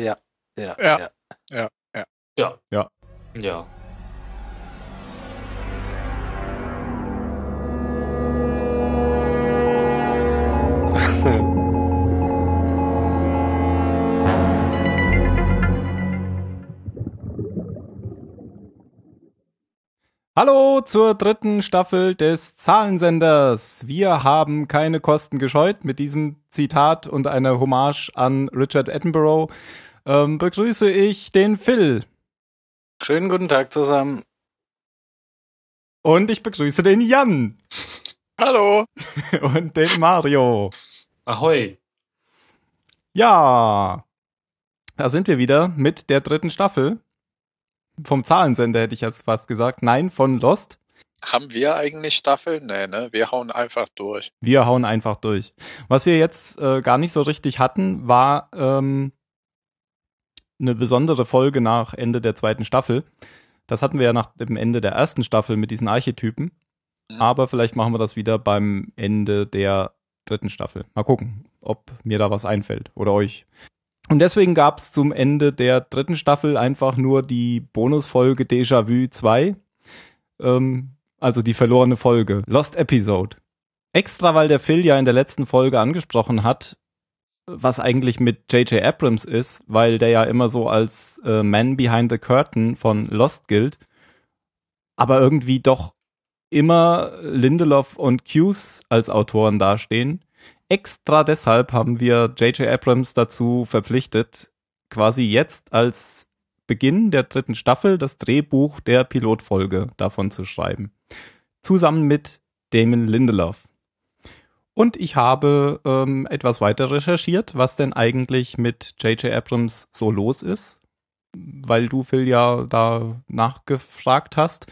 Ja, ja, Ja. ja. Ja, ja. Ja. Ja. Hallo zur dritten Staffel des Zahlensenders. Wir haben keine Kosten gescheut mit diesem Zitat und einer Hommage an Richard Attenborough. Ähm, begrüße ich den Phil Schönen guten Tag zusammen. und ich begrüße den Jan Hallo. und den Mario. Ahoi. Ja, da sind wir wieder mit der dritten Staffel. Vom Zahlensender hätte ich jetzt fast gesagt. Nein, von Lost. Haben wir eigentlich Staffeln? Nee, ne? Wir hauen einfach durch. Wir hauen einfach durch. Was wir jetzt äh, gar nicht so richtig hatten, war ähm, eine besondere Folge nach Ende der zweiten Staffel. Das hatten wir ja nach dem Ende der ersten Staffel mit diesen Archetypen. Mhm. Aber vielleicht machen wir das wieder beim Ende der dritten Staffel. Mal gucken, ob mir da was einfällt oder euch. Und deswegen gab es zum Ende der dritten Staffel einfach nur die Bonusfolge Déjà-vu 2. Ähm, also die verlorene Folge. Lost Episode. Extra, weil der Phil ja in der letzten Folge angesprochen hat, was eigentlich mit J.J. Abrams ist, weil der ja immer so als äh, Man Behind the Curtain von Lost gilt, aber irgendwie doch immer Lindelof und Hughes als Autoren dastehen. Extra deshalb haben wir J.J. Abrams dazu verpflichtet, quasi jetzt als Beginn der dritten Staffel das Drehbuch der Pilotfolge davon zu schreiben. Zusammen mit Damon Lindelof. Und ich habe ähm, etwas weiter recherchiert, was denn eigentlich mit J.J. Abrams so los ist, weil du, Phil, ja da nachgefragt hast.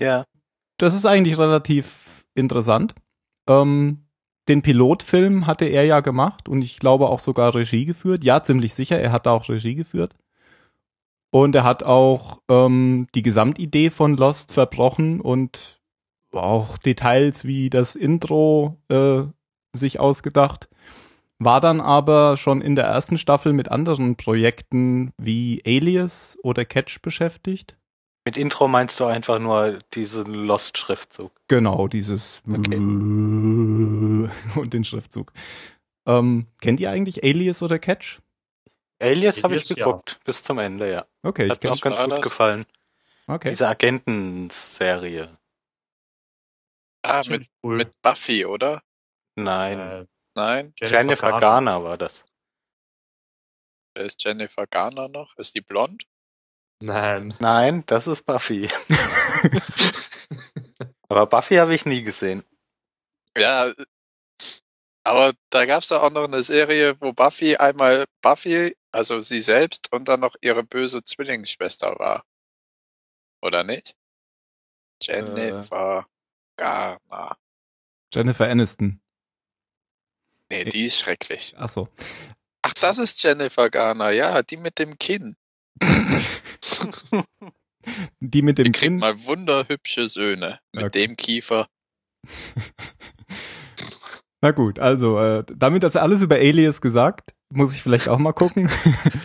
Ja. Das ist eigentlich relativ interessant. Ähm, den Pilotfilm hatte er ja gemacht und ich glaube auch sogar Regie geführt. Ja, ziemlich sicher, er hat da auch Regie geführt. Und er hat auch ähm, die Gesamtidee von Lost verbrochen und auch Details wie das Intro äh, sich ausgedacht. War dann aber schon in der ersten Staffel mit anderen Projekten wie Alias oder Catch beschäftigt. Mit Intro meinst du einfach nur diesen Lost-Schriftzug. Genau, dieses Okay. und den Schriftzug. Ähm, kennt ihr eigentlich Alias oder Catch? Alias habe ich Alias, ja. geguckt, bis zum Ende, ja. Okay, ich Hat mir kenn, auch ganz gut gefallen. okay. Diese Agentenserie. Ah, mit, cool. mit Buffy, oder? Nein, Äh, Nein? Jennifer Garner war das. Wer ist Jennifer Garner noch? Ist die blond? Nein. Nein, das ist Buffy. Aber Buffy habe ich nie gesehen. Ja, aber da gab's doch auch noch eine Serie, wo Buffy einmal Buffy, also sie selbst und dann noch ihre böse Zwillingsschwester war. Oder nicht? Jennifer Garner. Jennifer Aniston. Nee, die ist schrecklich. Ach so. Ach, das ist Jennifer Garner, ja, die mit dem Kinn. Die mit Die dem kriegt Kinn. mal wunderhübsche Söhne. Mit Okay. dem Kiefer. Na gut, also äh, damit das alles über Alias gesagt, muss ich vielleicht auch mal gucken.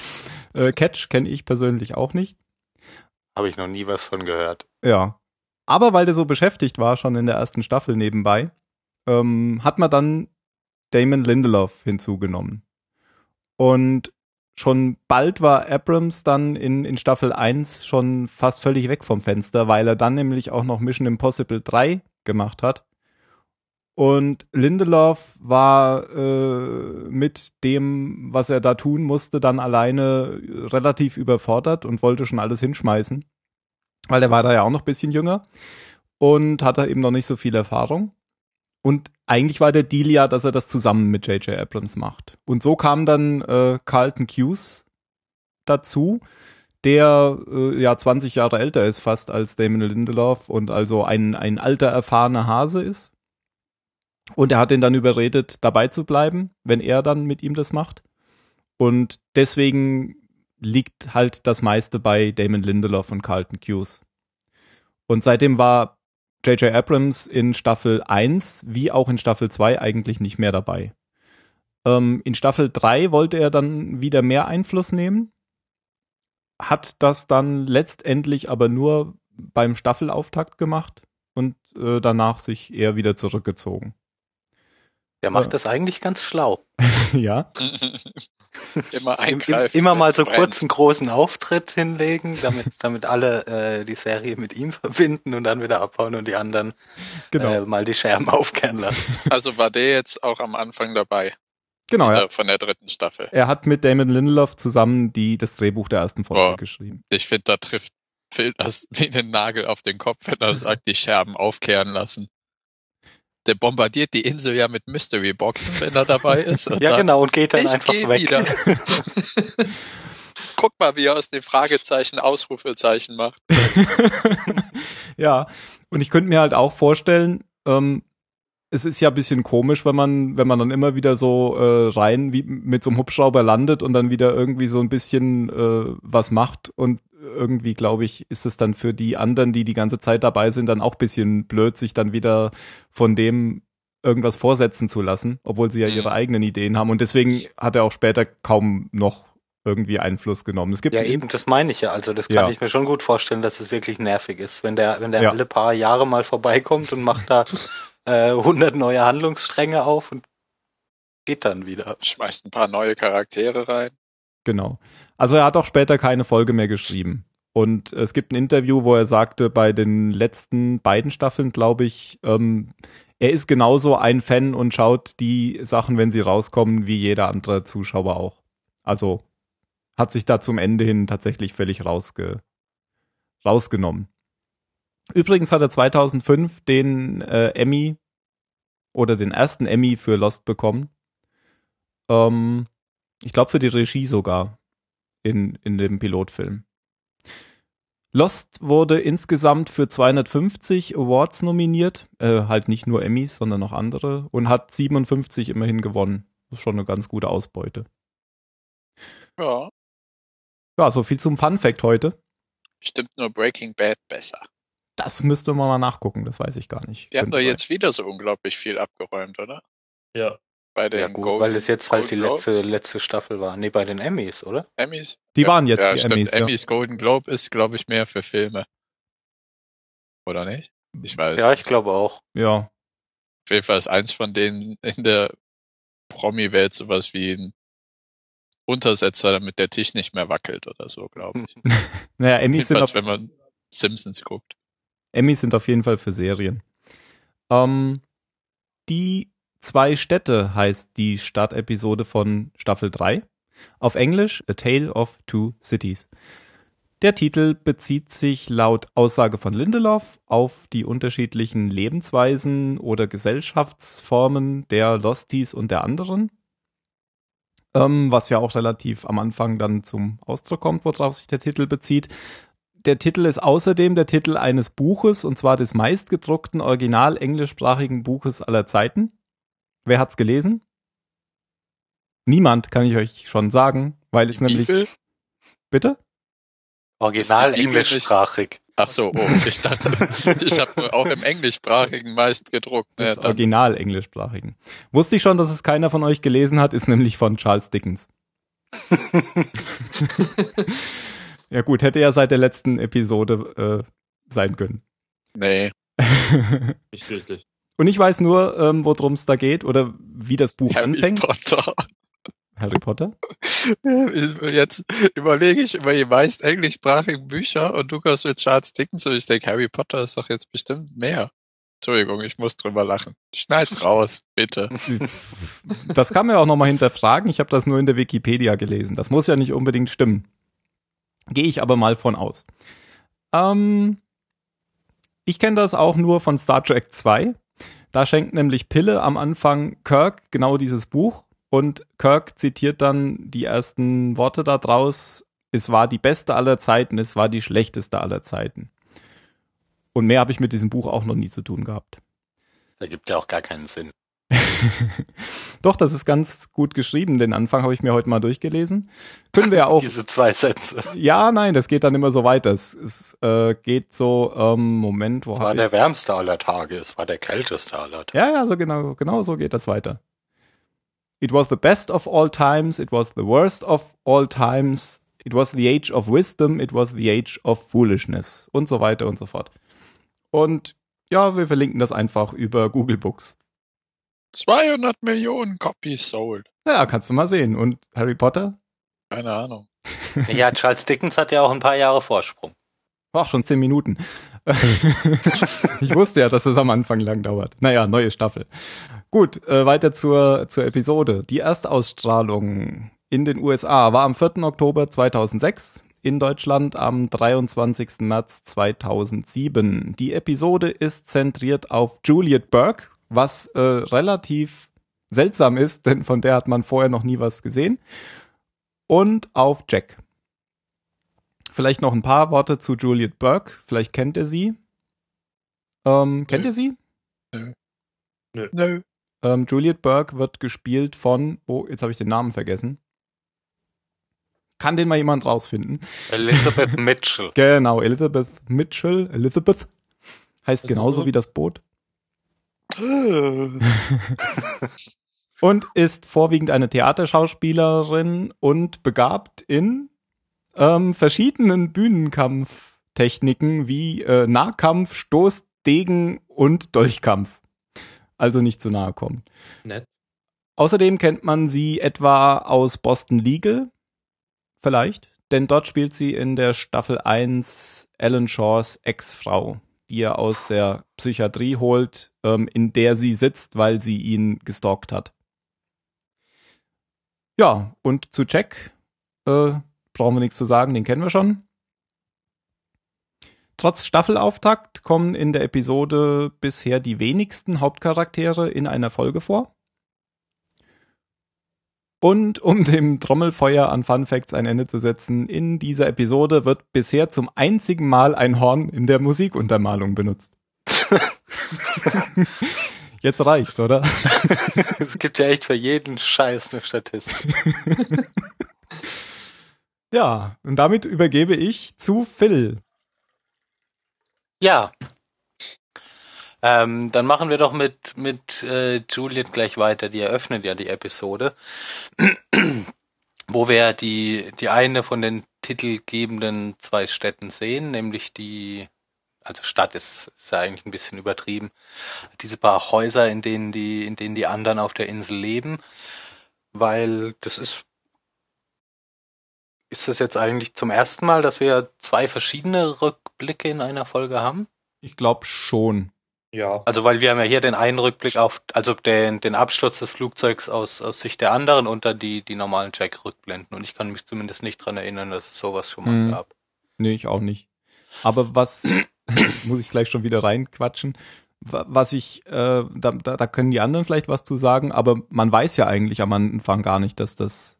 äh, Catch kenne ich persönlich auch nicht. Habe ich noch nie was von gehört. Ja. Aber weil der so beschäftigt war, schon in der ersten Staffel nebenbei, ähm, hat man dann Damon Lindelof hinzugenommen. Und schon bald war Abrams dann in, in Staffel 1 schon fast völlig weg vom Fenster, weil er dann nämlich auch noch Mission Impossible 3 gemacht hat. Und Lindelof war äh, mit dem, was er da tun musste, dann alleine relativ überfordert und wollte schon alles hinschmeißen. Weil er war da ja auch noch ein bisschen jünger und hatte eben noch nicht so viel Erfahrung. Und eigentlich war der Deal ja, dass er das zusammen mit J.J. Abrams macht. Und so kam dann äh, Carlton Cuse dazu, der äh, ja 20 Jahre älter ist fast als Damon Lindelof und also ein, ein alter, erfahrener Hase ist. Und er hat ihn dann überredet, dabei zu bleiben, wenn er dann mit ihm das macht. Und deswegen liegt halt das meiste bei Damon Lindelof und Carlton Cuse. Und seitdem war J.J. Abrams in Staffel 1 wie auch in Staffel 2 eigentlich nicht mehr dabei. Ähm, in Staffel 3 wollte er dann wieder mehr Einfluss nehmen, hat das dann letztendlich aber nur beim Staffelauftakt gemacht und äh, danach sich eher wieder zurückgezogen. Der macht Ja. das eigentlich ganz schlau. ja, Immer Im, im, eingreifen. immer mal so brennt. kurz einen großen Auftritt hinlegen, damit, damit alle äh, die Serie mit ihm verbinden und dann wieder abhauen und die anderen genau. äh, mal die Scherben aufkehren lassen. Also war der jetzt auch am Anfang dabei genau, ja. äh, von der dritten Staffel. Er hat mit Damon Lindelof zusammen die, das Drehbuch der ersten Folge Boah. geschrieben. Ich finde, da trifft Phil das wie einen Nagel auf den Kopf, wenn er sagt, die Scherben aufkehren lassen. Der bombardiert die Insel ja mit Mystery Boxen, wenn er dabei ist. Und Ja, dann, genau, und geht dann ich einfach geh weg. wieder. Guck mal, wie er aus den Fragezeichen Ausrufezeichen macht. ja, und ich könnte mir halt auch vorstellen, ähm, es ist ja ein bisschen komisch, wenn man, wenn man dann immer wieder so äh, rein wie mit so einem Hubschrauber landet und dann wieder irgendwie so ein bisschen äh, was macht und irgendwie, glaube ich, ist es dann für die anderen, die die ganze Zeit dabei sind, dann auch ein bisschen blöd, sich dann wieder von dem irgendwas vorsetzen zu lassen, obwohl sie ja Mhm. ihre eigenen Ideen haben und deswegen hat er auch später kaum noch irgendwie Einfluss genommen. Es gibt Ja, eben, das meine ich ja. Also das kann Ja. ich mir schon gut vorstellen, dass es wirklich nervig ist, wenn der, wenn der Ja. alle paar Jahre mal vorbeikommt und macht da äh, 100 neue Handlungsstränge auf und geht dann wieder. Schmeißt ein paar neue Charaktere rein. Genau. Also er hat auch später keine Folge mehr geschrieben. Und es gibt ein Interview, wo er sagte, bei den letzten beiden Staffeln, glaube ich, ähm, er ist genauso ein Fan und schaut die Sachen, wenn sie rauskommen, wie jeder andere Zuschauer auch. Also hat sich da zum Ende hin tatsächlich völlig rausge rausgenommen. Übrigens hat er 2005 den äh, Emmy oder den ersten Emmy für Lost bekommen. Ähm, ich glaube für die Regie sogar in, in dem Pilotfilm. Lost wurde insgesamt für 250 Awards nominiert, äh, halt nicht nur Emmys, sondern auch andere und hat 57 immerhin gewonnen. Das ist schon eine ganz gute Ausbeute. Ja, Ja, so viel zum Fun Fact heute. stimmt nur Breaking Bad besser. Das müsste man mal nachgucken, das weiß ich gar nicht. Die haben doch jetzt wieder so unglaublich viel abgeräumt, oder? Ja. Bei den Ja gut, Golden- weil es jetzt halt die letzte, Globes? letzte Staffel war. Nee, bei den Emmys, oder? Emmys. Die Ja, waren jetzt ja, die stimmt. Emmys. Ja. Emmys Golden Globe ist, glaube ich, mehr für Filme. Oder nicht? Ich weiß. Ja, nicht. ich glaube auch. ja, Auf jeden Fall ist eins von denen in der Promi-Welt sowas wie ein Untersetzer, damit der Tisch nicht mehr wackelt oder so, glaube ich. naja, Emmys sind, Jedenfalls, auf, wenn man Simpsons guckt. Emmys sind auf jeden Fall für Serien. Ähm, die zwei Städte heißt die Startepisode von Staffel 3. Auf Englisch A Tale of Two Cities. Der Titel bezieht sich laut Aussage von Lindelof auf die unterschiedlichen Lebensweisen oder Gesellschaftsformen der Losties und der anderen. Ähm, was ja auch relativ am Anfang dann zum Ausdruck kommt, worauf sich der Titel bezieht. Der Titel ist außerdem der Titel eines Buches, und zwar des meistgedruckten original englischsprachigen Buches aller Zeiten. Wer hat's gelesen? Niemand, kann ich euch schon sagen, weil es nämlich. Bibel? Bitte? Original englischsprachig. Ach so, oh, ich dachte, ich habe auch im englischsprachigen meist gedruckt. Ne, Das original englischsprachigen. Wusste ich schon, dass es keiner von euch gelesen hat, ist nämlich von Charles Dickens. ja gut, hätte ja seit der letzten Episode äh, sein können. nee, Nicht wirklich. Und ich weiß nur, ähm, worum es da geht oder wie das Buch Harry anfängt. Potter. Harry Potter. Jetzt überlege ich über die meist englischsprachigen Bücher und du kommst mit Charles Dickens und ich denke, Harry Potter ist doch jetzt bestimmt mehr. Entschuldigung, ich muss drüber lachen. Schneid's raus, bitte. Das kann man ja auch nochmal hinterfragen. Ich habe das nur in der Wikipedia gelesen. Das muss ja nicht unbedingt stimmen. Gehe ich aber mal von aus. Ähm, ich kenne das auch nur von Star Trek 2. Da schenkt nämlich Pille am Anfang Kirk genau dieses Buch und Kirk zitiert dann die ersten Worte da draus. Es war die beste aller Zeiten, es war die schlechteste aller Zeiten. Und mehr habe ich mit diesem Buch auch noch nie zu tun gehabt. Das ergibt ja auch gar keinen Sinn. Doch, das ist ganz gut geschrieben. Den Anfang habe ich mir heute mal durchgelesen. Können wir ja auch. Diese zwei Sätze. ja, nein, das geht dann immer so weiter. Es, es äh, geht so, ähm, Moment, wo Es war der wärmste aller Tage, es war der kälteste aller Tage. Ja, ja, so genau, genau so geht das weiter. It was the best of all times, it was the worst of all times, it was the age of wisdom, it was the age of foolishness und so weiter und so fort. Und ja, wir verlinken das einfach über Google Books. 200 Millionen Copies sold. Ja, kannst du mal sehen. Und Harry Potter? Keine Ahnung. Ja, Charles Dickens hat ja auch ein paar Jahre Vorsprung. Ach, schon zehn Minuten. ich wusste ja, dass es am Anfang lang dauert. Naja, neue Staffel. Gut, äh, weiter zur, zur Episode. Die Erstausstrahlung in den USA war am 4. Oktober 2006, in Deutschland am 23. März 2007. Die Episode ist zentriert auf Juliet Burke, was äh, relativ seltsam ist, denn von der hat man vorher noch nie was gesehen. Und auf Jack. Vielleicht noch ein paar Worte zu Juliet Burke. Vielleicht kennt ihr sie. Ähm, kennt Nö. ihr sie? Nö. Ähm, Juliet Burke wird gespielt von, oh, jetzt habe ich den Namen vergessen. Kann den mal jemand rausfinden? Elizabeth Mitchell. Genau, Elizabeth Mitchell. Elizabeth heißt genauso wie das Boot. und ist vorwiegend eine Theaterschauspielerin und begabt in ähm, verschiedenen Bühnenkampftechniken wie äh, Nahkampf, Stoß, Degen und Dolchkampf. Also nicht zu nahe kommen. Nett. Außerdem kennt man sie etwa aus Boston Legal, vielleicht, denn dort spielt sie in der Staffel 1 Alan Shaws Ex-Frau, die er aus der Psychiatrie holt, ähm, in der sie sitzt, weil sie ihn gestalkt hat. Ja, und zu Jack äh, brauchen wir nichts zu sagen, den kennen wir schon. Trotz Staffelauftakt kommen in der Episode bisher die wenigsten Hauptcharaktere in einer Folge vor. Und um dem Trommelfeuer an Fun Facts ein Ende zu setzen, in dieser Episode wird bisher zum einzigen Mal ein Horn in der Musikuntermalung benutzt. Jetzt reicht's, oder? Es gibt ja echt für jeden Scheiß eine Statistik. Ja, und damit übergebe ich zu Phil. Ja. Ähm, dann machen wir doch mit, mit äh, Juliet gleich weiter. Die eröffnet ja die Episode, wo wir die, die eine von den titelgebenden zwei Städten sehen, nämlich die, also Stadt ist, ist ja eigentlich ein bisschen übertrieben, diese paar Häuser, in denen die, in denen die anderen auf der Insel leben, weil das ist ist das jetzt eigentlich zum ersten Mal, dass wir zwei verschiedene Rückblicke in einer Folge haben? Ich glaube schon. Ja. Also weil wir haben ja hier den einen Rückblick auf, also den, den Absturz des Flugzeugs aus, aus Sicht der anderen und dann die, die normalen Jack-Rückblenden. Und ich kann mich zumindest nicht dran erinnern, dass es sowas schon mal Hm. gab. Nee, ich auch nicht. Aber was, muss ich gleich schon wieder reinquatschen, Wa- was ich, äh, da, da, da können die anderen vielleicht was zu sagen, aber man weiß ja eigentlich am Anfang gar nicht, dass das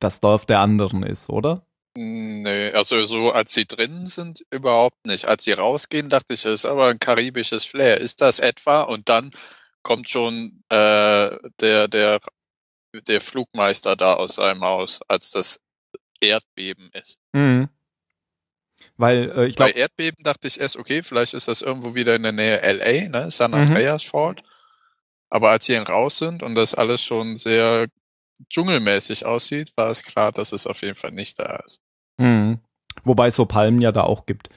das Dorf der anderen ist, oder? Nee, also so als sie drinnen sind, überhaupt nicht. Als sie rausgehen, dachte ich, es ist aber ein karibisches Flair. Ist das etwa? Und dann kommt schon äh, der, der, der Flugmeister da aus seinem Haus, als das Erdbeben ist. Mhm. Weil äh, ich Bei glaube, Erdbeben dachte ich erst, okay, vielleicht ist das irgendwo wieder in der Nähe LA, ne? San Mhm. Andreas Fault. Aber als sie raus sind und das alles schon sehr dschungelmäßig aussieht, war es klar, dass es auf jeden Fall nicht da ist. Mhm. wobei es so Palmen ja da auch gibt.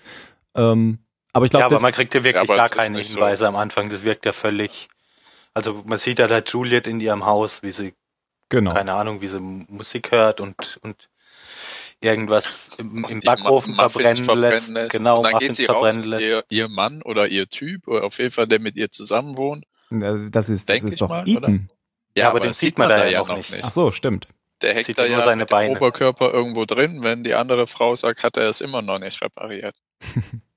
Ähm, aber ich Ja, glaube, aber das man kriegt ja wirklich Ja, gar keine nicht so. Hinweise am Anfang. Das wirkt ja völlig. Also man sieht ja da Juliet in ihrem Haus, wie sie, genau. keine Ahnung, wie sie Musik hört und, und irgendwas im, im Backofen Muffins verbrennen lässt. Genau, und dann Muffins geht sie raus verbrennen und lässt. ihr, ihr Mann oder ihr Typ, oder auf jeden Fall der mit ihr zusammen wohnt. Das ist, das Denk ist ich doch mal, Ethan. Ja, aber den sieht man da ja noch nicht. Ach so, stimmt. Der hängt da ja seine mit dem Beine. Oberkörper irgendwo drin. Wenn die andere Frau sagt, hat er es immer noch nicht repariert.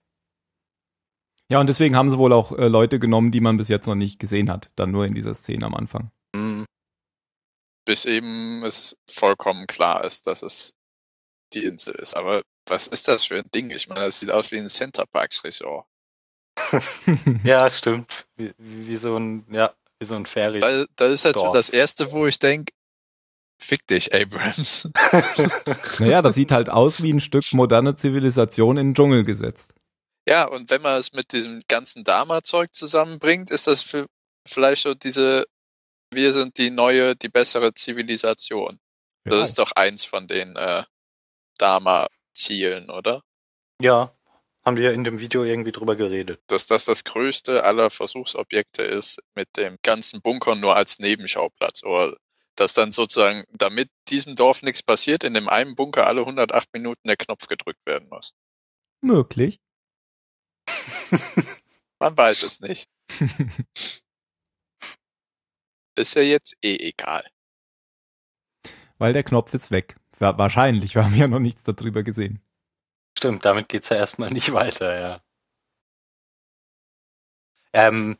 Ja, und deswegen haben sie wohl auch äh, Leute genommen, die man bis jetzt noch nicht gesehen hat. Dann nur in dieser Szene am Anfang. Hm. Bis eben es vollkommen klar ist, dass es die Insel ist. Aber was ist das für ein Ding? Ich meine, das sieht aus wie ein Centerparks Resort. Ja, stimmt. Wie, wie so ein, ja, wie so ein Ferry. Da, da ist halt so das erste, wo ich denke, fick dich, Abrams. naja, das sieht halt aus wie ein Stück moderne Zivilisation in den Dschungel gesetzt. Ja, und wenn man es mit diesem ganzen Dama-Zeug zusammenbringt, ist das für vielleicht so diese wir sind die neue, die bessere Zivilisation. Das ist doch eins von den äh, Dharma-Zielen, oder? Ja, haben wir in dem Video irgendwie drüber geredet. Dass das das größte aller Versuchsobjekte ist mit dem ganzen Bunker nur als Nebenschauplatz. Oder dass dann sozusagen, damit diesem Dorf nichts passiert, in dem einen Bunker alle 108 Minuten der Knopf gedrückt werden muss. Möglich. Man weiß es nicht. Ist ja jetzt eh egal. Weil der Knopf ist weg. Wa- Wahrscheinlich, wir haben ja noch nichts darüber gesehen. Stimmt, damit geht's ja erstmal nicht weiter, ja. Ähm,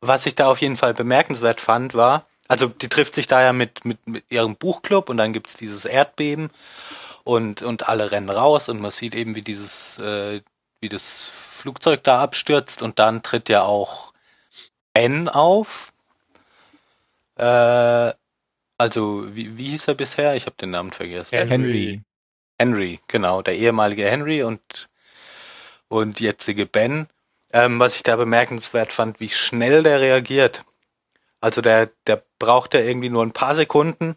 was ich da auf jeden Fall bemerkenswert fand, war, also die trifft sich da ja mit, mit, mit ihrem Buchclub und dann gibt's dieses Erdbeben und, und alle rennen raus und man sieht eben, wie dieses, äh, wie das Flugzeug da abstürzt und dann tritt ja auch Ben auf. Äh, also, wie, wie hieß er bisher? Ich habe den Namen vergessen. Henry. Henry. Henry, genau, der ehemalige Henry und, und jetzige Ben. Ähm, was ich da bemerkenswert fand, wie schnell der reagiert. Also der, der braucht ja irgendwie nur ein paar Sekunden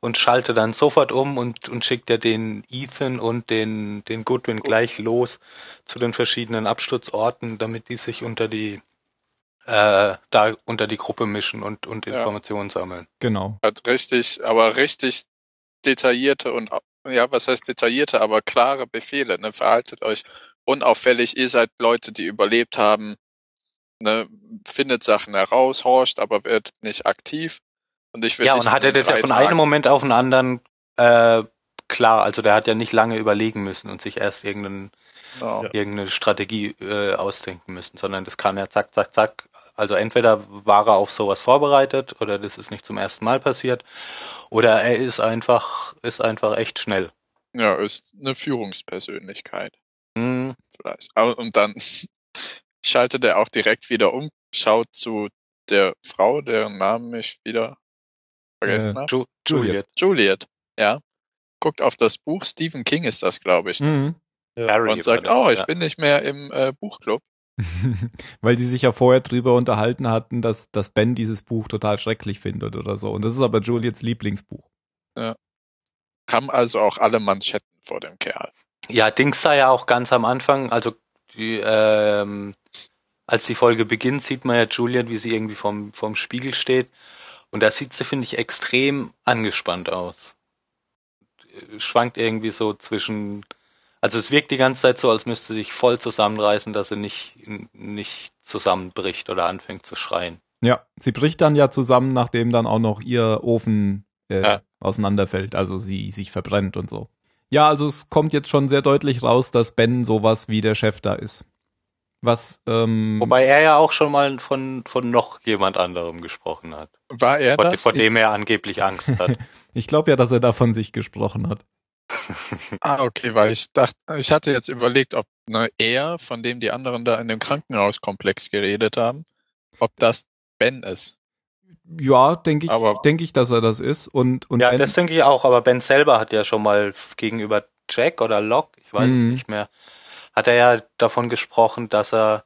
und schaltet dann sofort um und, und schickt ja den Ethan und den, den Goodwin gleich los zu den verschiedenen Absturzorten, damit die sich unter die äh, da unter die Gruppe mischen und, und Ja. Informationen sammeln. Genau. Hat richtig, aber richtig detaillierte und ja, was heißt detaillierte, aber klare Befehle. Ne? Verhaltet euch unauffällig. Ihr seid Leute, die überlebt haben. Ne? Findet Sachen heraus, horcht, aber wird nicht aktiv. Und ich will Ja, nicht und hat er das ja von Tagen- einem Moment auf den anderen äh, klar, also der hat ja nicht lange überlegen müssen und sich erst irgendeinen, Genau. Ja. irgendeine Strategie äh, ausdenken müssen, sondern das kann er zack, zack, zack. Also entweder war er auf sowas vorbereitet oder das ist nicht zum ersten Mal passiert oder er ist einfach, ist einfach echt schnell. Ja, ist eine Führungspersönlichkeit. Hm, Vielleicht. Aber- Und dann schaltet er auch direkt wieder um, schaut zu der Frau, deren Namen ich wieder vergessen Äh, habe. Ju Juliet. Juliet, ja. Guckt auf das Buch, Stephen King ist das, glaube ich. Mhm. Harry Und sagt, oh, ich ja. bin nicht mehr im äh, Buchclub. Weil sie sich ja vorher drüber unterhalten hatten, dass, dass Ben dieses Buch total schrecklich findet oder so. Und das ist aber Juliets Lieblingsbuch. Haben also auch alle Manschetten vor dem Kerl. Ja, Dings sah ja auch ganz am Anfang, also die, ähm, als die Folge beginnt, sieht man ja Juliet, wie sie irgendwie vom, vom Spiegel steht. Und da sieht sie, finde ich, extrem angespannt aus. Schwankt irgendwie so zwischen, also es wirkt die ganze Zeit so, als müsste sie sich voll zusammenreißen, dass sie nicht, nicht zusammenbricht oder anfängt zu schreien. Ja, sie bricht dann ja zusammen, nachdem dann auch noch ihr Ofen äh, Ja. auseinanderfällt, also sie sich verbrennt und so. Ja, also es kommt jetzt schon sehr deutlich raus, dass Ben sowas wie der Chef da ist. Was, ähm, Wobei er ja auch schon mal von, von noch jemand anderem gesprochen hat, War er vor, das? vor dem er angeblich Angst hat. ich glaube ja, dass er da von sich gesprochen hat. Ah, okay, weil ich dachte, ich hatte jetzt überlegt, ob ne, er, von dem die anderen da in dem Krankenhauskomplex geredet haben, ob das Ben ist. Ja, denke ich, denke ich, dass er das ist. Und, und ja, Ben, das denke ich auch, aber Ben selber hat ja schon mal gegenüber Jack oder Locke, ich weiß Mhm. es nicht mehr, hat er ja davon gesprochen, dass er,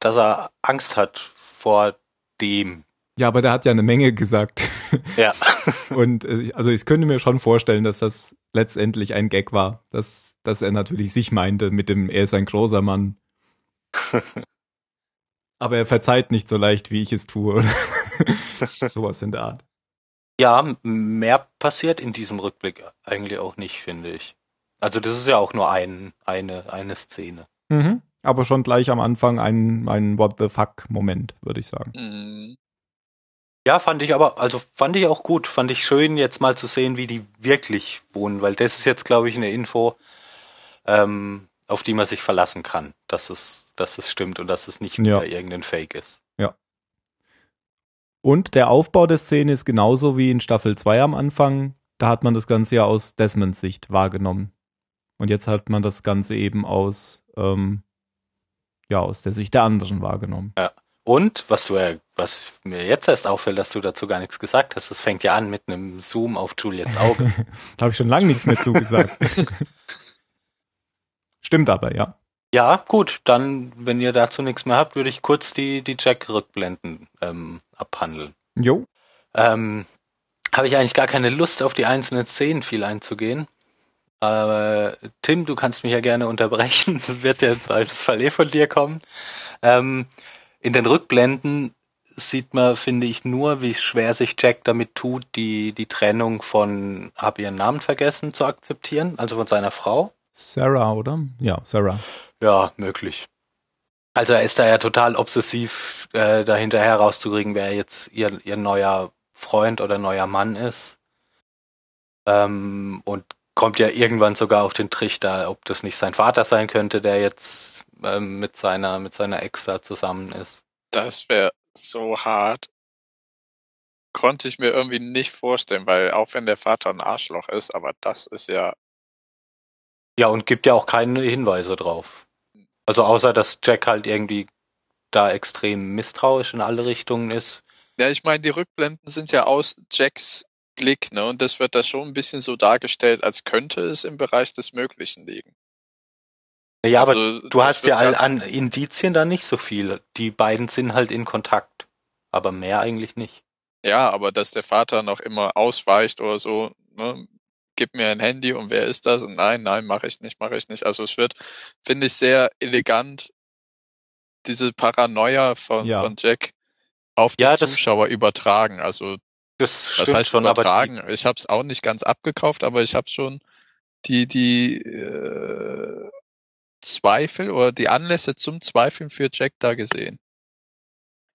dass er Angst hat vor dem. ja, aber der hat ja eine Menge gesagt. Ja. Und äh, also ich könnte mir schon vorstellen, dass das letztendlich ein Gag war, dass, dass er natürlich sich meinte mit dem, er ist ein großer Mann. Aber er verzeiht nicht so leicht, wie ich es tue. Sowas in der Art. Ja, mehr passiert in diesem Rückblick eigentlich auch nicht, finde ich. Also das ist ja auch nur ein, eine, eine Szene. Mhm. Aber schon gleich am Anfang ein, ein What the fuck-Moment, würde ich sagen. Hm, Ja, fand ich aber, also fand ich auch gut. Fand ich schön, jetzt mal zu sehen, wie die wirklich wohnen, weil das ist jetzt, glaube ich, eine Info, ähm, auf die man sich verlassen kann, dass es, dass es stimmt und dass es nicht Ja. wieder irgendein Fake ist. Und der Aufbau der Szene ist genauso wie in Staffel 2 am Anfang. Da hat man das Ganze ja aus Desmonds Sicht wahrgenommen. Und jetzt hat man das Ganze eben aus, ähm, ja, aus der Sicht der anderen wahrgenommen. Und was du, ja- was mir jetzt erst auffällt, dass du dazu gar nichts gesagt hast, das fängt ja an mit einem Zoom auf Juliets Auge. da habe ich schon lange nichts mehr zugesagt. Stimmt aber, ja. ja, gut, dann, wenn ihr dazu nichts mehr habt, würde ich kurz die, die Jack-Rückblenden ähm, abhandeln. Jo. ähm, habe ich eigentlich gar keine Lust, auf die einzelnen Szenen viel einzugehen. Aber Tim, du kannst mich ja gerne unterbrechen. Das wird ja im Zweifelsfall eh von dir kommen. Ähm, in den Rückblenden sieht man, finde ich, nur, wie schwer sich Jack damit tut, die, die Trennung von, hab ihren Namen vergessen, zu akzeptieren, also von seiner Frau. Sarah, oder? Ja, Sarah. Ja, möglich. Also er ist da ja total obsessiv, äh, dahinter herauszukriegen, wer jetzt ihr, ihr neuer Freund oder neuer Mann ist. Ähm, und kommt ja irgendwann sogar auf den Trichter, ob das nicht sein Vater sein könnte, der jetzt ähm, mit seiner mit seiner Ex da zusammen ist. Das wäre so hart. Konnte ich mir irgendwie nicht vorstellen, weil auch wenn der Vater ein Arschloch ist, aber das ist ja. Ja, und gibt ja auch keine Hinweise drauf. Also außer, dass Jack halt irgendwie da extrem misstrauisch in alle Richtungen ist. Ja, ich meine, die Rückblenden sind ja aus Jacks Blick, ne? Und das wird da schon ein bisschen so dargestellt, als könnte es im Bereich des Möglichen liegen. Ja, Also, aber du hast ja an Indizien da nicht so viel. Die beiden sind halt in Kontakt. Aber mehr eigentlich nicht. Ja, aber dass der Vater noch immer ausweicht oder so, ne? Gib mir ein Handy und wer ist das? Und nein, nein, mache ich nicht, mache ich nicht. Also es wird, finde ich, sehr elegant, diese Paranoia von, Ja. von Jack auf den Ja, das- Zuschauer übertragen. Also Das stimmt heißt schon, übertragen? ich habe es auch nicht ganz abgekauft, aber ich habe schon die die äh, Zweifel oder die Anlässe zum Zweifeln für Jack da gesehen.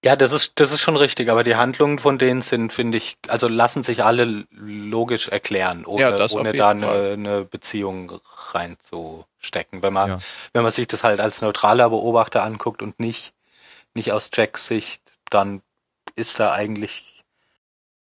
Ja, das ist, das ist schon richtig, aber die Handlungen von denen sind, finde ich, also lassen sich alle logisch erklären, ohne, Ja, ohne da eine, eine Beziehung reinzustecken. Wenn man, Ja. wenn man sich das halt als neutraler Beobachter anguckt und nicht, nicht aus Jacks Sicht, dann ist da eigentlich,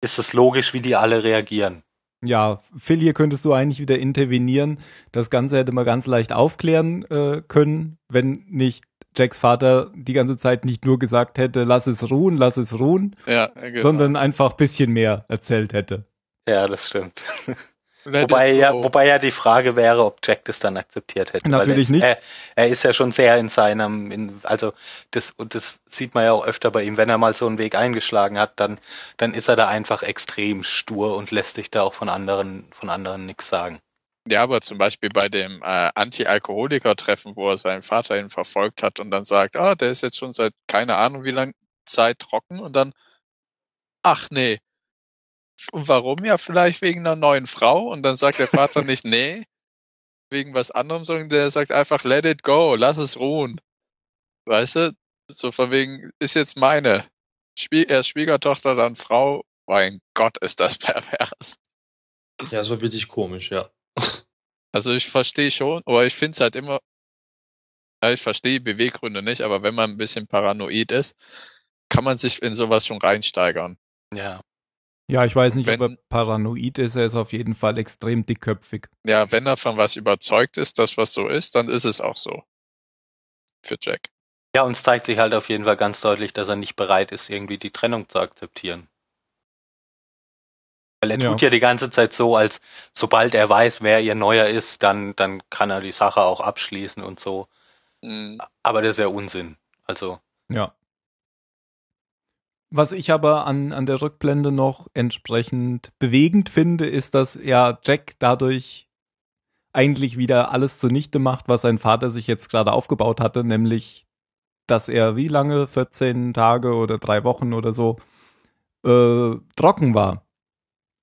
ist es logisch, wie die alle reagieren. Ja, Phil, hier könntest du eigentlich wieder intervenieren. Das Ganze hätte man ganz leicht aufklären äh, können, wenn nicht Jacks Vater die ganze Zeit nicht nur gesagt hätte, lass es ruhen, lass es ruhen, Ja, genau. sondern einfach bisschen mehr erzählt hätte. Ja, das stimmt. Wobei ja, wobei ja die Frage wäre, ob Jack das dann akzeptiert hätte. weil Natürlich er, nicht. Er, er ist ja schon sehr in seinem, in, also das und das sieht man ja auch öfter bei ihm, wenn er mal so einen Weg eingeschlagen hat, dann dann ist er da einfach extrem stur und lässt sich da auch von anderen von anderen nichts sagen. Ja, aber zum Beispiel bei dem äh, Anti-Alkoholiker-Treffen, wo er seinen Vater ihn verfolgt hat und dann sagt, ah, der ist jetzt schon seit keine Ahnung wie lang Zeit trocken und dann, ach nee. Und warum? Ja, vielleicht wegen einer neuen Frau und dann sagt der Vater nicht, nee, wegen was anderem, sondern der sagt einfach, let it go, lass es ruhen. Weißt du? So von wegen, ist jetzt meine. Spie erst Schwiegertochter, dann Frau. Mein Gott, ist das pervers. Ja, so wirklich komisch, ja. Also ich verstehe schon, aber ich finde es halt immer, ich verstehe die Beweggründe nicht, aber wenn man ein bisschen paranoid ist, kann man sich in sowas schon reinsteigern. Ja. Ja, ich weiß nicht, Wenn- ob er paranoid ist. Er ist auf jeden Fall extrem dickköpfig. Ja, wenn er von was überzeugt ist, dass was so ist, dann ist es auch so. Für Jack. Ja, und es zeigt sich halt auf jeden Fall ganz deutlich, dass er nicht bereit ist, irgendwie die Trennung zu akzeptieren. Weil er Ja. tut ja die ganze Zeit so, als sobald er weiß, wer ihr Neuer ist, dann, dann kann er die Sache auch abschließen und so. Hm, Aber das ist ja Unsinn. Also, Ja. Was ich aber an, an der Rückblende noch entsprechend bewegend finde, ist, dass ja Jack dadurch eigentlich wieder alles zunichte macht, was sein Vater sich jetzt gerade aufgebaut hatte, nämlich, dass er wie lange, 14 Tage oder drei Wochen oder so, äh, trocken war.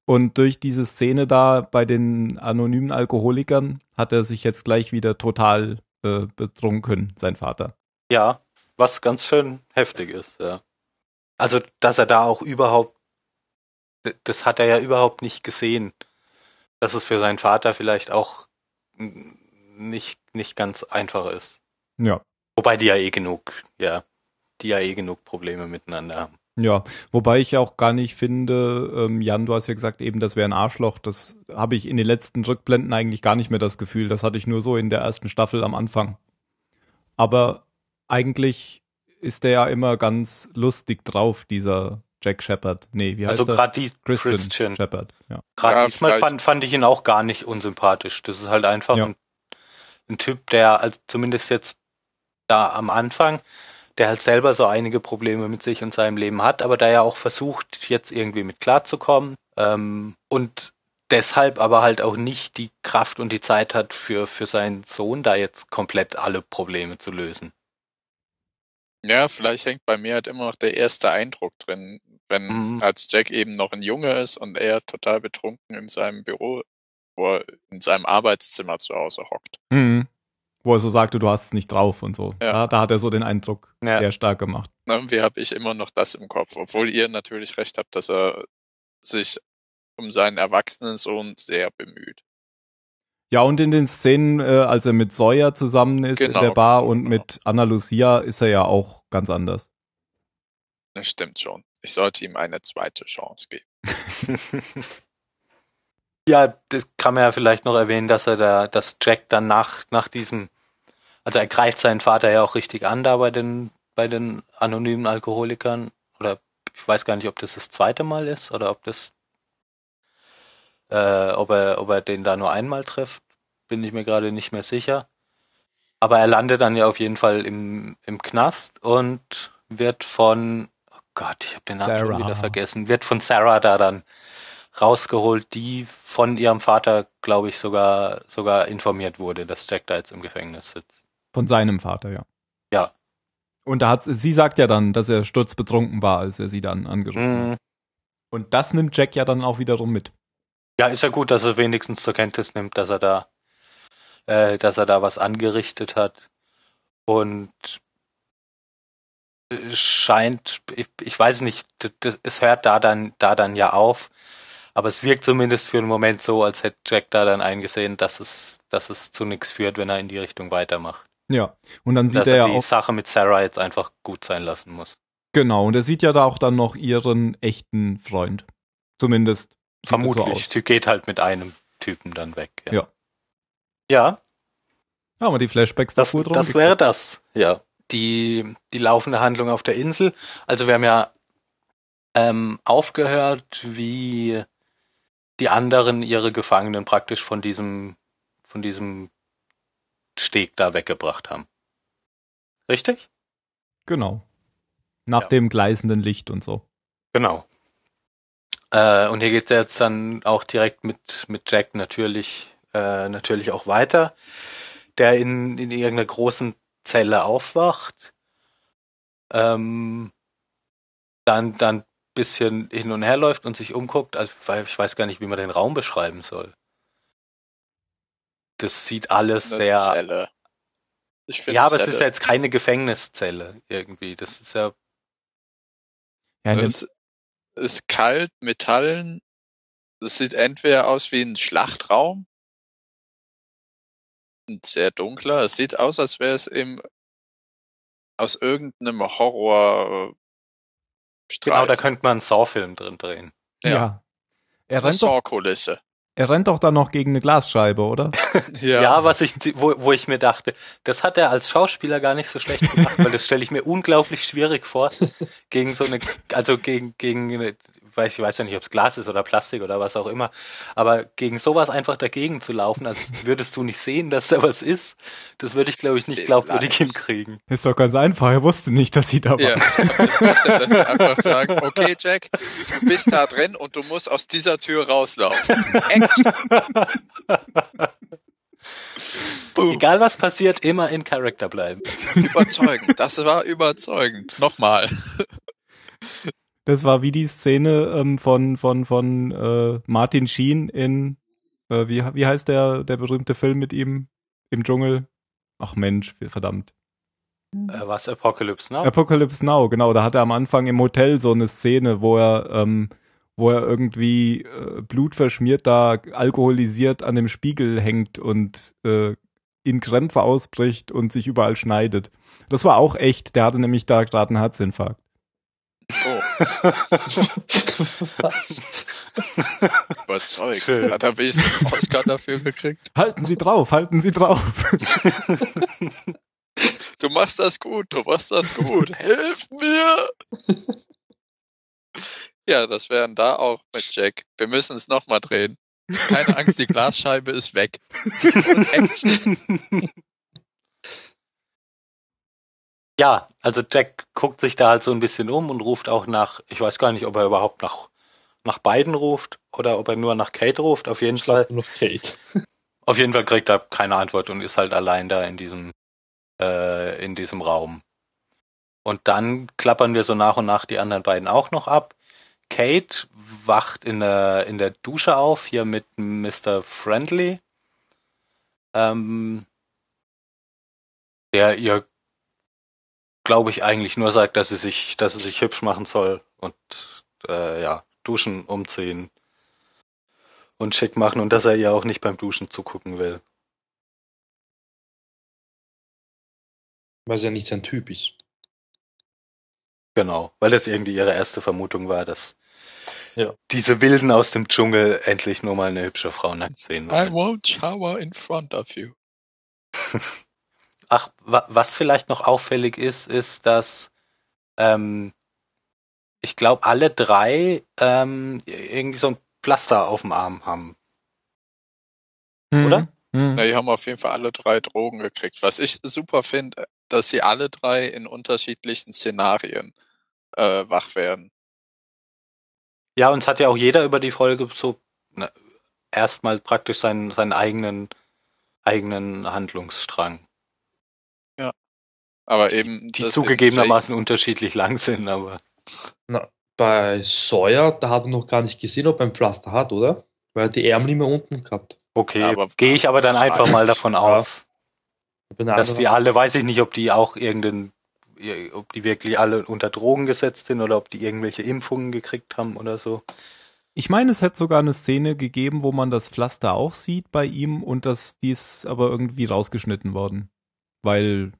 Und durch diese Szene da bei den anonymen Alkoholikern hat er sich jetzt gleich wieder total äh, betrunken, sein Vater. ja, was ganz schön heftig ist, ja. Also, dass er da auch überhaupt, das hat er ja überhaupt nicht gesehen, dass es für seinen Vater vielleicht auch nicht, nicht ganz einfach ist. Ja. Wobei die ja eh genug, ja, die ja eh genug Probleme miteinander haben. Ja, wobei ich auch gar nicht finde, ähm, Jan, du hast ja gesagt, eben, das wäre ein Arschloch. Das habe ich in den letzten Rückblenden eigentlich gar nicht mehr das Gefühl. Das hatte ich nur so in der ersten Staffel am Anfang. Aber eigentlich ist der ja immer ganz lustig drauf, dieser Jack Shepard. Nee, wie heißt Also er? gerade die Christian, Christian, Shepard. Ja. gerade Ja, diesmal fand, fand ich ihn auch gar nicht unsympathisch. Das ist halt einfach Ja. ein, ein Typ, der also zumindest jetzt da am Anfang, der halt selber so einige Probleme mit sich und seinem Leben hat, aber der ja auch versucht, jetzt irgendwie mit klarzukommen ähm, und deshalb aber halt auch nicht die Kraft und die Zeit hat, für, für seinen Sohn da jetzt komplett alle Probleme zu lösen. Ja, vielleicht hängt bei mir halt immer noch der erste Eindruck drin, wenn Mhm. als Jack eben noch ein Junge ist und er total betrunken in seinem Büro, wo er in seinem Arbeitszimmer zu Hause hockt. Mhm. Wo er so sagte, du hast es nicht drauf und so. Ja. Da, da hat er so den Eindruck Ja. sehr stark gemacht. Irgendwie habe ich immer noch das im Kopf, obwohl ihr natürlich recht habt, dass er sich um seinen erwachsenen Sohn sehr bemüht. Ja, und in den Szenen, äh, als er mit Sawyer zusammen ist Genau, in der Bar und genau. mit Anna Lucia, ist er ja auch ganz anders. Das stimmt schon. Ich sollte ihm eine zweite Chance geben. Ja, das kann man ja vielleicht noch erwähnen, dass er da, dass Jack dann nach, nach diesem, also er greift seinen Vater ja auch richtig an da bei den, bei den anonymen Alkoholikern. Oder ich weiß gar nicht, ob das das zweite Mal ist oder ob das, äh, ob er, ob er den da nur einmal trifft, bin ich mir gerade nicht mehr sicher. Aber er landet dann ja auf jeden Fall im, im Knast und wird von, oh Gott, ich habe den Namen schon Sarah. wieder vergessen, wird von Sarah da dann rausgeholt, die von ihrem Vater, glaube ich, sogar, sogar informiert wurde, dass Jack da jetzt im Gefängnis sitzt. Von seinem Vater, ja. Ja. Und da hat, sie sagt ja dann, dass er sturzbetrunken war, als er sie dann angerufen hat. Mhm. Und das nimmt Jack ja dann auch wiederum mit. Ja, ist ja gut, dass er wenigstens zur Kenntnis nimmt, dass er da, äh, dass er da was angerichtet hat. Und es scheint, ich, ich weiß nicht, das, es hört da dann, da dann ja auf. Aber es wirkt zumindest für einen Moment so, als hätte Jack da dann eingesehen, dass es, dass es zu nichts führt, wenn er in die Richtung weitermacht. Ja. Und dann sieht dass er ja die auch, Sache mit Sarah jetzt einfach gut sein lassen muss. genau, und er sieht ja da auch dann noch ihren echten Freund. Zumindest. So Vermutlich. Sie geht halt mit einem Typen dann weg. Ja. Ja, Ja, aber die Flashbacks das, gut das wäre das. Ja. Die, die laufende Handlung auf der Insel. Also wir haben ja ähm, aufgehört, wie die anderen ihre Gefangenen praktisch von diesem, von diesem Steg da weggebracht haben. Richtig? Genau. Nach Ja. dem gleißenden Licht und so. Genau. Äh, und hier geht es jetzt dann auch direkt mit, mit Jack natürlich, äh, natürlich auch weiter, der in, in irgendeiner großen Zelle aufwacht, ähm, dann, dann bisschen hin und her läuft und sich umguckt, also, weil ich weiß gar nicht, wie man den Raum beschreiben soll. Das sieht alles Eine sehr, Zelle. Ich finde ja, aber Zelle. es ist ja jetzt keine Gefängniszelle irgendwie. Das ist ja, Ja, Es ist kalt, Metallen. Es sieht entweder aus wie ein Schlachtraum. Ein sehr dunkler. Es sieht aus, als wäre es im aus irgendeinem Horror genau, da könnte man einen Saw-Film drin drehen. ja. ja. Er rennt, Saw-Kulisse. Er rennt doch da noch gegen eine Glasscheibe, oder? Ja, was ich, wo, wo ich mir dachte, das hat er als Schauspieler gar nicht so schlecht gemacht, weil das stelle ich mir unglaublich schwierig vor, gegen so eine, also gegen, gegen eine, weiß, ich weiß ja nicht, ob es Glas ist oder Plastik oder was auch immer, aber gegen sowas einfach dagegen zu laufen, als würdest du nicht sehen, dass da was ist, das würde ich, glaube ich, nicht glaubwürdig Vielleicht. hinkriegen. Ist doch ganz einfach. Er wusste nicht, dass sie da war. Ja, ich kann sie einfach sagen, okay, Jack, du bist da drin und du musst aus dieser Tür rauslaufen. Action. Boom. Egal was passiert, immer in Charakter bleiben. Überzeugend. Das war überzeugend. Nochmal. Das war wie die Szene ähm, von, von, von äh, Martin Sheen in, äh, wie, wie heißt der, der berühmte Film mit ihm im Dschungel? Ach Mensch, verdammt. Äh, was Apocalypse Now? Apocalypse Now, genau. Da hat er am Anfang im Hotel so eine Szene, wo er, ähm, wo er irgendwie äh, blutverschmiert da alkoholisiert an dem Spiegel hängt und äh, in Krämpfe ausbricht und sich überall schneidet. Das war auch echt. Der hatte nämlich da gerade einen Herzinfarkt. Oh, Was? überzeugend. Schön. Hat er wenigstens einen Oscar dafür gekriegt? Halten Sie drauf, halten Sie drauf. Du machst das gut, du machst das gut. Hilf mir! Ja, das wären da auch mit Jack. Wir müssen es nochmal drehen. Keine Angst, die Glasscheibe ist weg. Action. Ja, also Jack guckt sich da halt so ein bisschen um und ruft auch nach, ich weiß gar nicht, ob er überhaupt nach, nach beiden ruft oder ob er nur nach Kate ruft. Auf jeden Fall, auf Kate. auf jeden Fall kriegt er keine Antwort und ist halt allein da in diesem, äh, in diesem Raum. Und dann klappern wir so nach und nach die anderen beiden auch noch ab. Kate wacht in der, in der Dusche auf, hier mit Mr. Friendly. Ähm, der ihr, glaube ich, eigentlich nur sagt, dass sie sich, dass sie sich hübsch machen soll und äh, ja, duschen, umziehen und schick machen und dass er ihr auch nicht beim Duschen zugucken will. Weil sie ja nicht sein Typ ist. Genau, weil das irgendwie ihre erste Vermutung war, dass Ja. diese Wilden aus dem Dschungel endlich nur mal eine hübsche Frau nackt sehen I wollen. won't shower in front of you. Ach, wa was vielleicht noch auffällig ist, ist, dass ähm, ich glaube, alle drei ähm, irgendwie so ein Pflaster auf dem Arm haben. Oder? Mhm. Ja, die haben auf jeden Fall alle drei Drogen gekriegt. Was ich super finde, dass sie alle drei in unterschiedlichen Szenarien äh, wach werden. Ja, und es hat ja auch jeder über die Folge so na, erstmal praktisch seinen, seinen eigenen, eigenen Handlungsstrang, Aber eben die zugegebenermaßen unterschiedlich lang sind, aber Na, bei Sawyer, da hat er noch gar nicht gesehen, ob er ein Pflaster hat, oder? Weil er die Ärmel immer unten gehabt. okay, Ja, gehe ich aber dann einfach mal davon aus. Dass die alle, weiß ich nicht, ob die auch irgendeinen, ob die wirklich alle unter Drogen gesetzt sind oder ob die irgendwelche Impfungen gekriegt haben oder so. Ich meine, es hätte sogar eine Szene gegeben, wo man das Pflaster auch sieht bei ihm und das, die ist aber irgendwie rausgeschnitten worden. Weil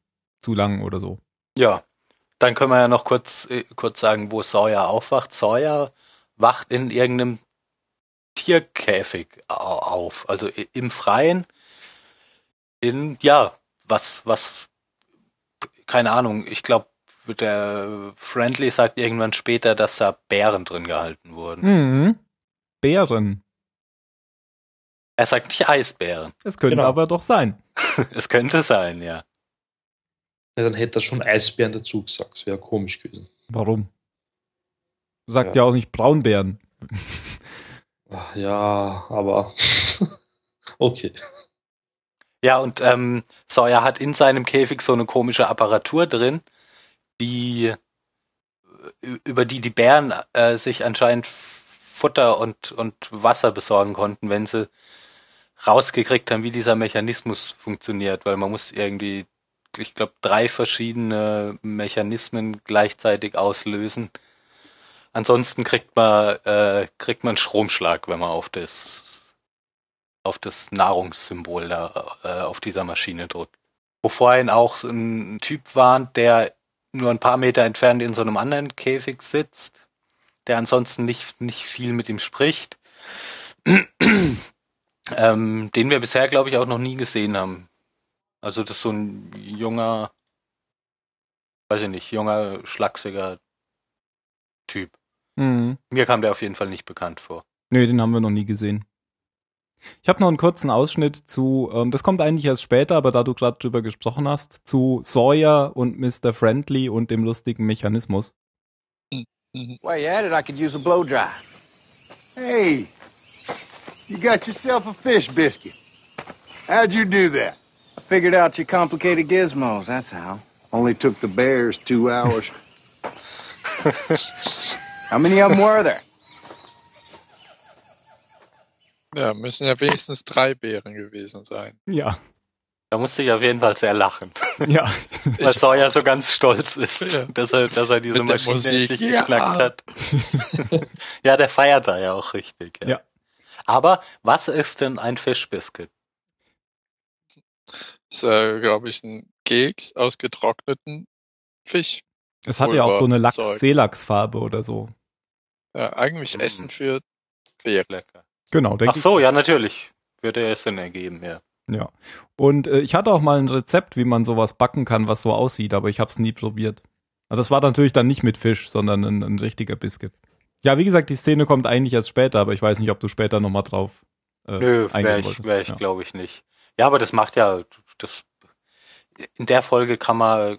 zu lang oder so. Ja, dann können wir ja noch kurz, äh, kurz sagen, wo Sawyer aufwacht. Sawyer wacht in irgendeinem Tierkäfig au- auf, also im Freien. In, ja, was, was, keine Ahnung, ich glaube, der Friendly sagt irgendwann später, dass da Bären drin gehalten wurden. Mhm. Bären. Er sagt nicht Eisbären. Es könnte Genau. aber doch sein. Es könnte sein, ja. Ja, dann hätte er schon Eisbären dazu gesagt. Das wäre komisch gewesen. Warum? Sagt ja, Ja. auch nicht Braunbären. Ach, ja, aber. okay. Ja, und ähm, Sawyer hat in seinem Käfig so eine komische Apparatur drin, die ü- über die die Bären äh, sich anscheinend Futter und und Wasser besorgen konnten, wenn sie rausgekriegt haben, wie dieser Mechanismus funktioniert, weil man muss irgendwie, ich glaube, drei verschiedene Mechanismen gleichzeitig auslösen. Ansonsten kriegt man äh, kriegt man Stromschlag, wenn man auf das auf das Nahrungssymbol da äh, auf dieser Maschine drückt. Wo vorhin auch ein Typ war, der nur ein paar Meter entfernt in so einem anderen Käfig sitzt, der ansonsten nicht, nicht viel mit ihm spricht, ähm, den wir bisher, glaube ich, auch noch nie gesehen haben. Also das ist so ein junger, weiß ich nicht, junger, schlachsiger Typ. Mhm. Mir kam der auf jeden Fall nicht bekannt vor. Nö, den haben wir noch nie gesehen. Ich habe noch einen kurzen Ausschnitt zu, ähm, das kommt eigentlich erst später, aber da du gerade drüber gesprochen hast, zu Sawyer und Mr. Friendly und dem lustigen Mechanismus. While you it, I could use a blow dry. Hey, you got yourself a fish biscuit. How'd you do that? I figured out your complicated gizmos, that's how. Only took the bears two hours. How many of them were there? Ja, müssen ja wenigstens drei Bären gewesen sein. Ja, Da musste ich auf jeden Fall sehr lachen. ja. Weil Sawyer so ganz stolz ist, Ja. dass er, dass er diese Mit Maschine endlich Ja. geknackt hat. ja, der feiert da ja auch richtig. Ja. Ja. Aber was ist denn ein Fischbiscuit? Ist, äh, glaube ich, ein Keks aus getrockneten Fisch. Es hat ja auch so eine Lachs Zeug. Seelachsfarbe oder so. Ja, eigentlich Mm. Essen für Bären. Lecker. Genau, denke Ach so, ja, natürlich. Würde ja Sinn ergeben, ja. ich. Ja. Und äh, ich hatte auch mal ein Rezept, wie man sowas backen kann, was so aussieht, aber ich habe es nie probiert. Also das war natürlich dann nicht mit Fisch, sondern ein, ein richtiger Biscuit. Ja, wie gesagt, die Szene kommt eigentlich erst später, aber ich weiß nicht, ob du später nochmal drauf äh, Nö, wäre ich, wär ich ja. glaube ich nicht. Ja, aber das macht ja, das, in der Folge kann man,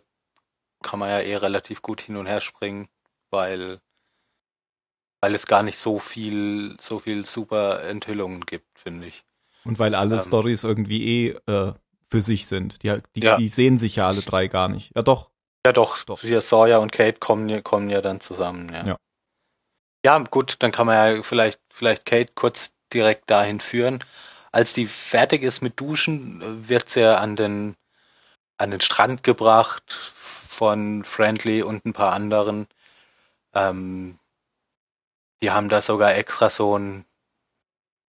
kann man ja eh relativ gut hin und her springen, weil, weil es gar nicht so viel, so viel super Enthüllungen gibt, finde ich. Und weil alle Ähm. Stories irgendwie eh äh, für sich sind. Die, die, Ja. die sehen sich ja alle drei gar nicht. Ja, doch. Ja, doch, Doch. hier Sawyer und Kate kommen, ja- kommen ja dann zusammen, ja. Ja. Ja, gut, dann kann man ja vielleicht, vielleicht Kate kurz direkt dahin führen. Als die fertig ist mit Duschen, äh, wird sie ja an den, an den Strand gebracht von Friendly und ein paar anderen. Ähm, die haben da sogar extra so ein,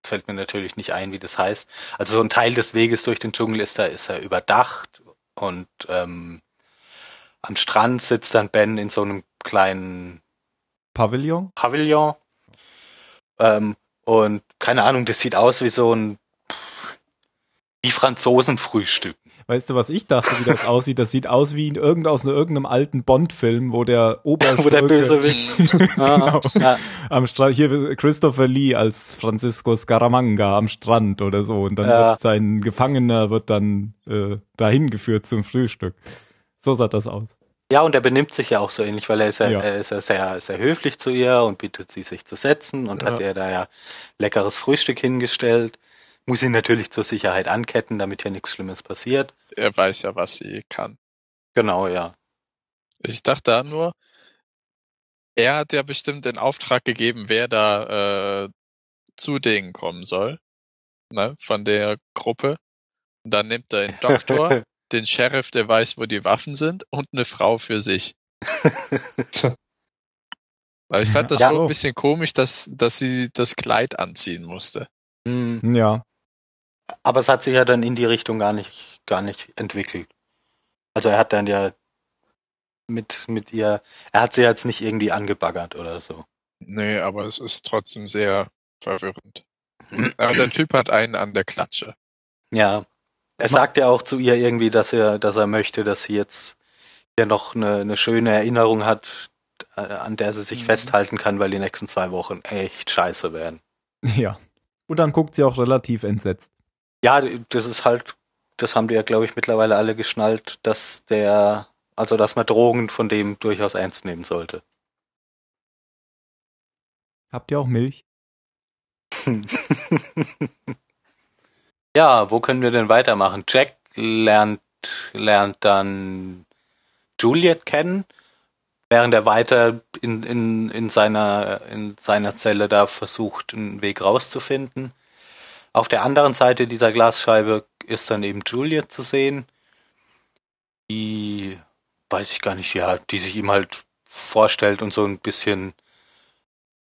das fällt mir natürlich nicht ein, wie das heißt. Also so ein Teil des Weges durch den Dschungel ist da, ist er überdacht und ähm, am Strand sitzt dann Ben in so einem kleinen Pavillon? Pavillon. Ähm, und keine Ahnung, das sieht aus wie so ein wie Franzosenfrühstück. Weißt du, was ich dachte, wie das aussieht? Das sieht aus wie in irgend, aus irgendeinem alten Bond-Film, wo der Oberst Wo der Bösewicht. Genau. ja, am Strand, hier Christopher Lee als Francisco Scaramanga am Strand oder so. Und dann Ja. wird sein Gefangener wird dann äh, dahin geführt zum Frühstück. So sah das aus. ja, und er benimmt sich ja auch so ähnlich, weil er ist ja, Ja. er ist ja sehr, sehr höflich zu ihr und bittet sie, sich zu setzen und Ja. hat ihr da ja leckeres Frühstück hingestellt. Muss ihn natürlich zur Sicherheit anketten, damit hier nichts Schlimmes passiert. Er weiß ja, was sie kann. Genau, ja. Ich dachte da nur, er hat ja bestimmt den Auftrag gegeben, wer da äh, zu denen kommen soll, ne, von der Gruppe. Und dann nimmt er den Doktor, den Sheriff, der weiß, wo die Waffen sind, und eine Frau für sich. Weil ich fand das Ja. schon ein bisschen komisch, dass, dass sie das Kleid anziehen musste. Hm. Ja. Aber es hat sich ja dann in die Richtung gar nicht, gar nicht entwickelt. Also er hat dann ja mit, mit ihr, er hat sie jetzt nicht irgendwie angebaggert oder so. Nee, aber es ist trotzdem sehr verwirrend. Aber der Typ hat einen an der Klatsche. Ja. Er sagt ja auch zu ihr irgendwie, dass er, dass er möchte, dass sie jetzt ja noch eine, eine schöne Erinnerung hat, äh, an der sie sich Mhm. festhalten kann, weil die nächsten zwei Wochen echt scheiße werden. Ja. Und dann guckt sie auch relativ entsetzt. Ja, das ist halt, das haben die ja, glaube ich, mittlerweile alle geschnallt, dass der, also dass man Drogen von dem durchaus ernst nehmen sollte. Habt ihr auch Milch? ja, wo können wir denn weitermachen? Jack lernt, lernt dann Juliet kennen, während er weiter in, in, in, seiner, in seiner Zelle da versucht, einen Weg rauszufinden. Auf der anderen Seite dieser Glasscheibe ist dann eben Juliet zu sehen, die, weiß ich gar nicht, ja, die sich ihm halt vorstellt und so ein bisschen,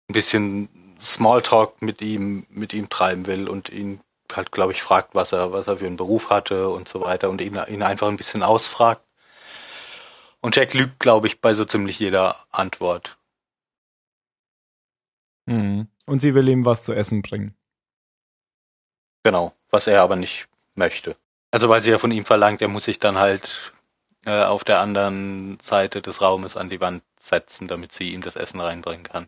ein bisschen Smalltalk mit ihm, mit ihm treiben will und ihn halt, glaube ich, fragt, was er, was er für einen Beruf hatte und so weiter und ihn, ihn einfach ein bisschen ausfragt. Und Jack lügt, glaube ich, bei so ziemlich jeder Antwort. Mhm. Und sie will ihm was zu essen bringen. Genau, was er aber nicht möchte. Also weil sie ja von ihm verlangt, er muss sich dann halt äh, auf der anderen Seite des Raumes an die Wand setzen, damit sie ihm das Essen reinbringen kann.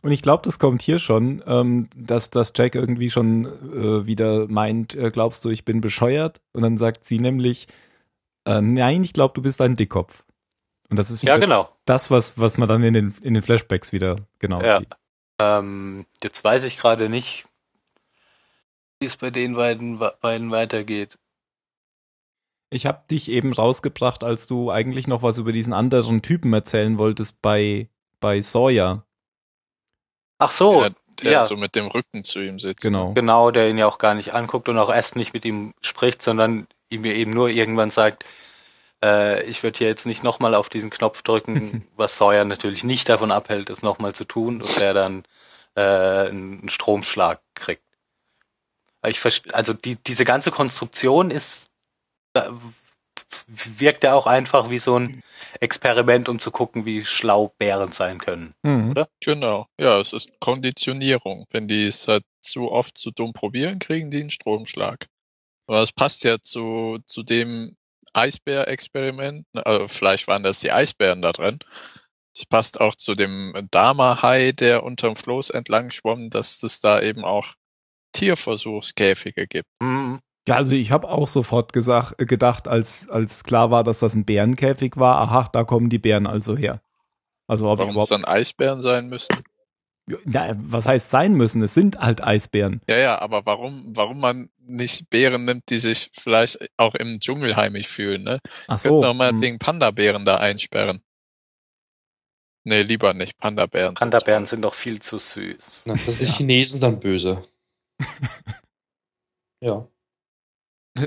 Und ich glaube, das kommt hier schon, ähm, dass, dass Jack irgendwie schon äh, wieder meint, äh, glaubst du, ich bin bescheuert? Und dann sagt sie nämlich, äh, nein, ich glaube, du bist ein Dickkopf. Und das ist Ja, genau. das, was, was man dann in den, in den Flashbacks wieder genau Ja. sieht. Ähm, jetzt weiß ich gerade nicht, wie es bei den beiden, beiden weitergeht. Ich habe dich eben rausgebracht, als du eigentlich noch was über diesen anderen Typen erzählen wolltest bei, bei Sawyer. Ach so, der, der ja. so mit dem Rücken zu ihm sitzt. Genau. Genau, der ihn ja auch gar nicht anguckt und auch erst nicht mit ihm spricht, sondern ihm ja eben nur irgendwann sagt, äh, ich würde hier jetzt nicht nochmal auf diesen Knopf drücken, was Sawyer natürlich nicht davon abhält, es nochmal zu tun und der dann äh, einen Stromschlag kriegt. Ich verste- also die, diese ganze Konstruktion ist da wirkt ja auch einfach wie so ein Experiment, um zu gucken, wie schlau Bären sein können. Mhm. Genau. Ja, es ist Konditionierung. Wenn die es halt zu oft zu dumm probieren, kriegen die einen Stromschlag. Aber es passt ja zu, zu dem Eisbär-Experiment. Also vielleicht waren das die Eisbären da drin. Es passt auch zu dem Dama-Hai, der unterm Floß entlang schwamm, dass es da eben auch Tierversuchskäfige gibt. Mhm. Ja, also ich habe auch sofort gesagt, äh, gedacht, als, als klar war, dass das ein Bärenkäfig war, aha, da kommen die Bären also her. Also ob Warum es dann Eisbären sein müssen? Ja, was heißt sein müssen? Es sind halt Eisbären. Ja, ja, aber warum, warum man nicht Bären nimmt, die sich vielleicht auch im Dschungel heimisch fühlen, ne? Ach Könnten so. wir mal hm. wegen Panda-Bären da einsperren. Nee, lieber nicht. Panda-Bären. Panda-Bären sind doch viel zu süß. Na, das sind die Chinesen dann böse. ja.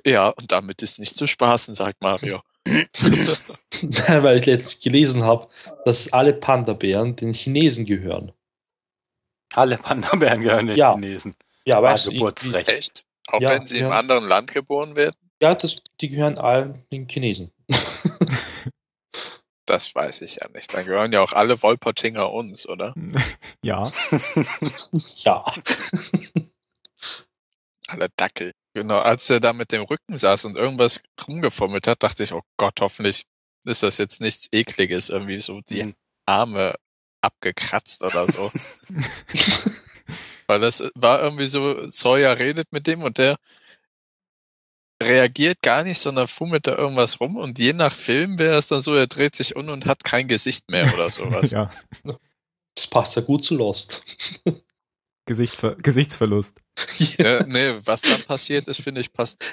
Ja, und damit ist nicht zu spaßen, sagt Mario. Weil ich letztens gelesen habe, dass alle Panda-Bären den Chinesen gehören. Alle Panda-Bären gehören den Ja. Chinesen. Ja, weißt du, die- Geburtsrecht. Echt? Auch Ja, wenn sie im ja. anderen Land geboren werden? Ja, das, die gehören allen den Chinesen. Das weiß ich ja nicht. Dann gehören ja auch alle Wolpertinger uns, oder? Ja. ja. Alle Dackel. Genau, als er da mit dem Rücken saß und irgendwas rumgefummelt hat, dachte ich, oh Gott, hoffentlich ist das jetzt nichts Ekliges, irgendwie so die Mhm. Arme abgekratzt oder so. Weil das war irgendwie so, Sawyer redet mit dem und der reagiert gar nicht, sondern fummelt da irgendwas rum und je nach Film wäre es dann so, er dreht sich um und hat kein Gesicht mehr oder sowas. ja. Das passt ja gut zu Lost. Gesicht, Gesichtsverlust. Ja, nee, was dann passiert ist, finde ich, passt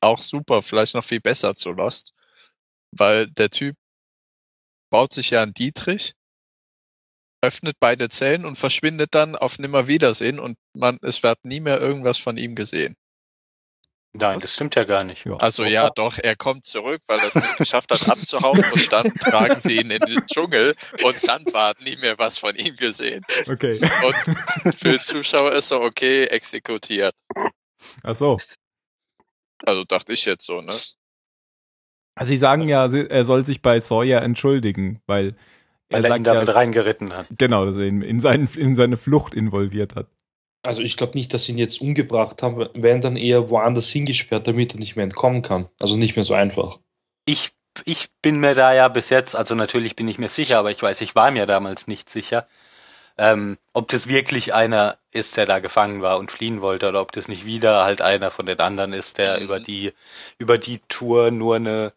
auch super, vielleicht noch viel besser zu Lost. Weil der Typ baut sich ja einen Dietrich, öffnet beide Zellen und verschwindet dann auf Nimmerwiedersehen und man, es wird nie mehr irgendwas von ihm gesehen. Nein, das stimmt ja gar nicht. Ja. Also ja, doch, er kommt zurück, weil er es nicht geschafft hat abzuhauen und dann tragen sie ihn in den Dschungel und dann war nie mehr was von ihm gesehen. Okay. Und für den Zuschauer ist so, okay, exekutiert. Ach so. Also dachte ich jetzt so, ne? Also sie sagen ja, er soll sich bei Sawyer entschuldigen, weil er Weil er ihn sagt damit ja, reingeritten hat. genau, dass er ihn in, seinen, in seine Flucht involviert hat. Also ich glaube nicht, dass sie ihn jetzt umgebracht haben, werden dann eher woanders hingesperrt, damit er nicht mehr entkommen kann. Also nicht mehr so einfach. Ich, ich bin mir da ja bis jetzt, also natürlich bin ich mir sicher, aber ich weiß, ich war mir damals nicht sicher, ähm, ob das wirklich einer ist, der da gefangen war und fliehen wollte, oder ob das nicht wieder halt einer von den anderen ist, der Mhm. über die, über die Tour nur eine,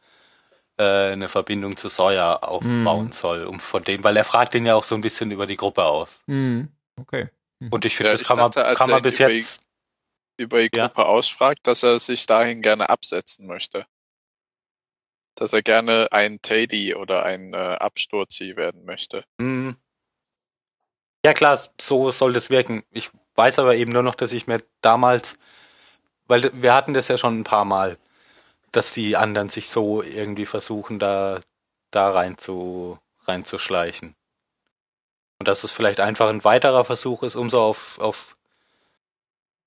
äh, eine Verbindung zu Sawyer aufbauen Mhm. soll, um von dem, weil er fragt ihn ja auch so ein bisschen über die Gruppe aus. Mhm. Okay. Und ich finde, Ja, das ich kann dachte, man, kann man bis über- jetzt, über die Ja. Gruppe ausfragt, dass er sich dahin gerne absetzen möchte. Dass er gerne ein Teddy oder ein äh, Absturzi werden möchte. Hm. Ja klar, so soll das wirken. Ich weiß aber eben nur noch, dass ich mir damals, weil wir hatten das ja schon ein paar Mal, dass die anderen sich so irgendwie versuchen, da, da rein zu, reinzuschleichen. Und dass es vielleicht einfach ein weiterer Versuch ist, um so auf, auf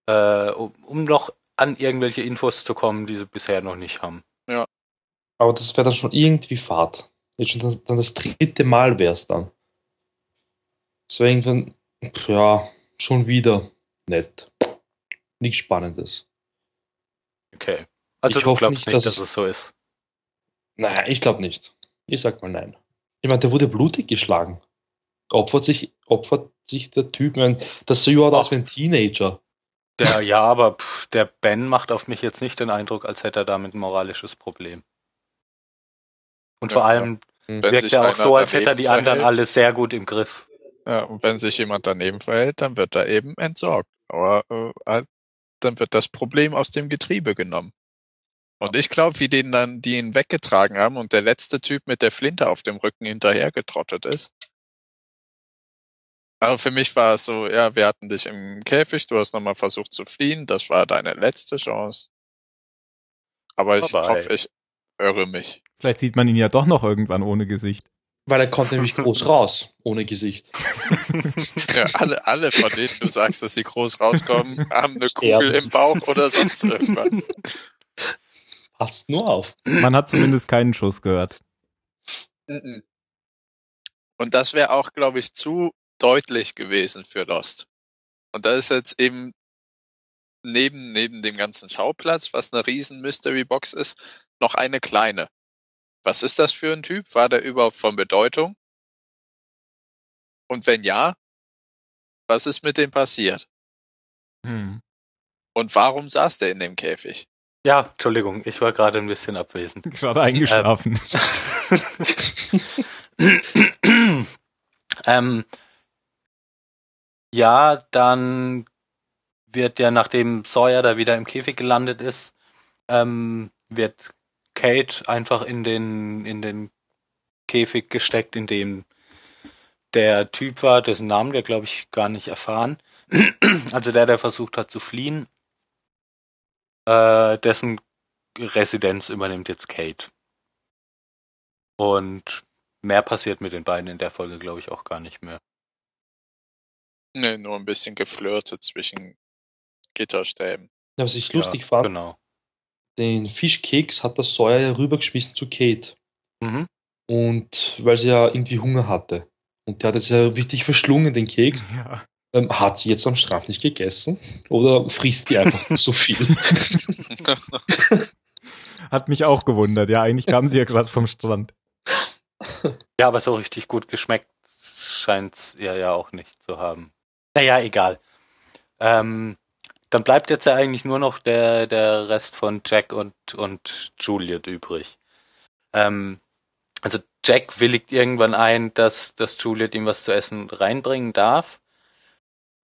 äh, um, um noch an irgendwelche Infos zu kommen, die sie bisher noch nicht haben. Aber das wäre dann schon irgendwie Fahrt. Jetzt schon dann, dann das dritte Mal wäre es dann. Das wäre irgendwann, ja, schon wieder nett. Nichts Spannendes. Okay. Also Ich du glaubst nicht, nicht, dass- dass es so ist. Nein, ich glaube nicht. Ich sag mal nein. Ich meine, der wurde blutig geschlagen. Opfert sich, opfert sich der Typ, ich meine, das sieht ja aus Ach. wie ein Teenager. Der, ja, aber pff, der Ben macht auf mich jetzt nicht den Eindruck, als hätte er damit ein moralisches Problem. Und vor Ja, allem Hm. Wenn wirkt er auch so, als hätte er die anderen verhält. alle sehr gut im Griff. Ja, und wenn sich jemand daneben verhält, dann wird er eben entsorgt. Aber äh, halt, dann wird das Problem aus dem Getriebe genommen. Und ich glaube, wie den dann, die ihn weggetragen haben und der letzte Typ mit der Flinte auf dem Rücken hinterhergetrottet ist. Aber für mich war es so, ja, wir hatten dich im Käfig, du hast nochmal versucht zu fliehen, das war deine letzte Chance. Aber ich Bye-bye. hoffe, ich irre mich. Vielleicht sieht man ihn ja doch noch irgendwann ohne Gesicht. Weil er kommt nämlich groß raus, ohne Gesicht. Ja, alle, alle von denen du sagst, dass sie groß rauskommen, haben eine Sterben. Kugel im Bauch oder sonst irgendwas. Passt nur auf. Man hat zumindest keinen Schuss gehört. Und das wäre auch, glaube ich, zu deutlich gewesen für Lost. Und da ist jetzt eben neben, neben dem ganzen Schauplatz, was eine riesen Mystery Box ist, noch eine kleine. Was ist das für ein Typ? War der überhaupt von Bedeutung? Und wenn ja, was ist mit dem passiert? Hm. Und warum saß der in dem Käfig? Ja, Entschuldigung, ich war gerade ein bisschen abwesend. Gerade eingeschlafen. ähm, ja, dann wird ja, nachdem Sawyer da wieder im Käfig gelandet ist, ähm, wird Kate einfach in den, in den Käfig gesteckt, in dem der Typ war, dessen Namen wir, glaube ich, gar nicht erfahren. also der, der versucht hat zu fliehen. Äh, dessen Residenz übernimmt jetzt Kate. Und mehr passiert mit den beiden in der Folge, glaube ich, auch gar nicht mehr. Nee, nur ein bisschen geflirtet zwischen Gitterstäben. Ja, was ich Ja, lustig fand, Genau. den Fischkeks hat der Sawyer ja rübergeschmissen zu Kate. Mhm. Und weil sie ja irgendwie Hunger hatte. Und der hat es ja richtig verschlungen, den Keks. ja. Ähm, hat sie jetzt am Strand nicht gegessen? Oder frisst die einfach nur so viel? Hat mich auch gewundert. Ja, eigentlich kam sie ja gerade vom Strand. Ja, aber so richtig gut geschmeckt scheint's ihr ja auch nicht zu haben. Naja, egal. Ähm, dann bleibt jetzt ja eigentlich nur noch der, der Rest von Jack und, und Juliet übrig. Ähm, also Jack willigt irgendwann ein, dass, dass Juliet ihm was zu essen reinbringen darf.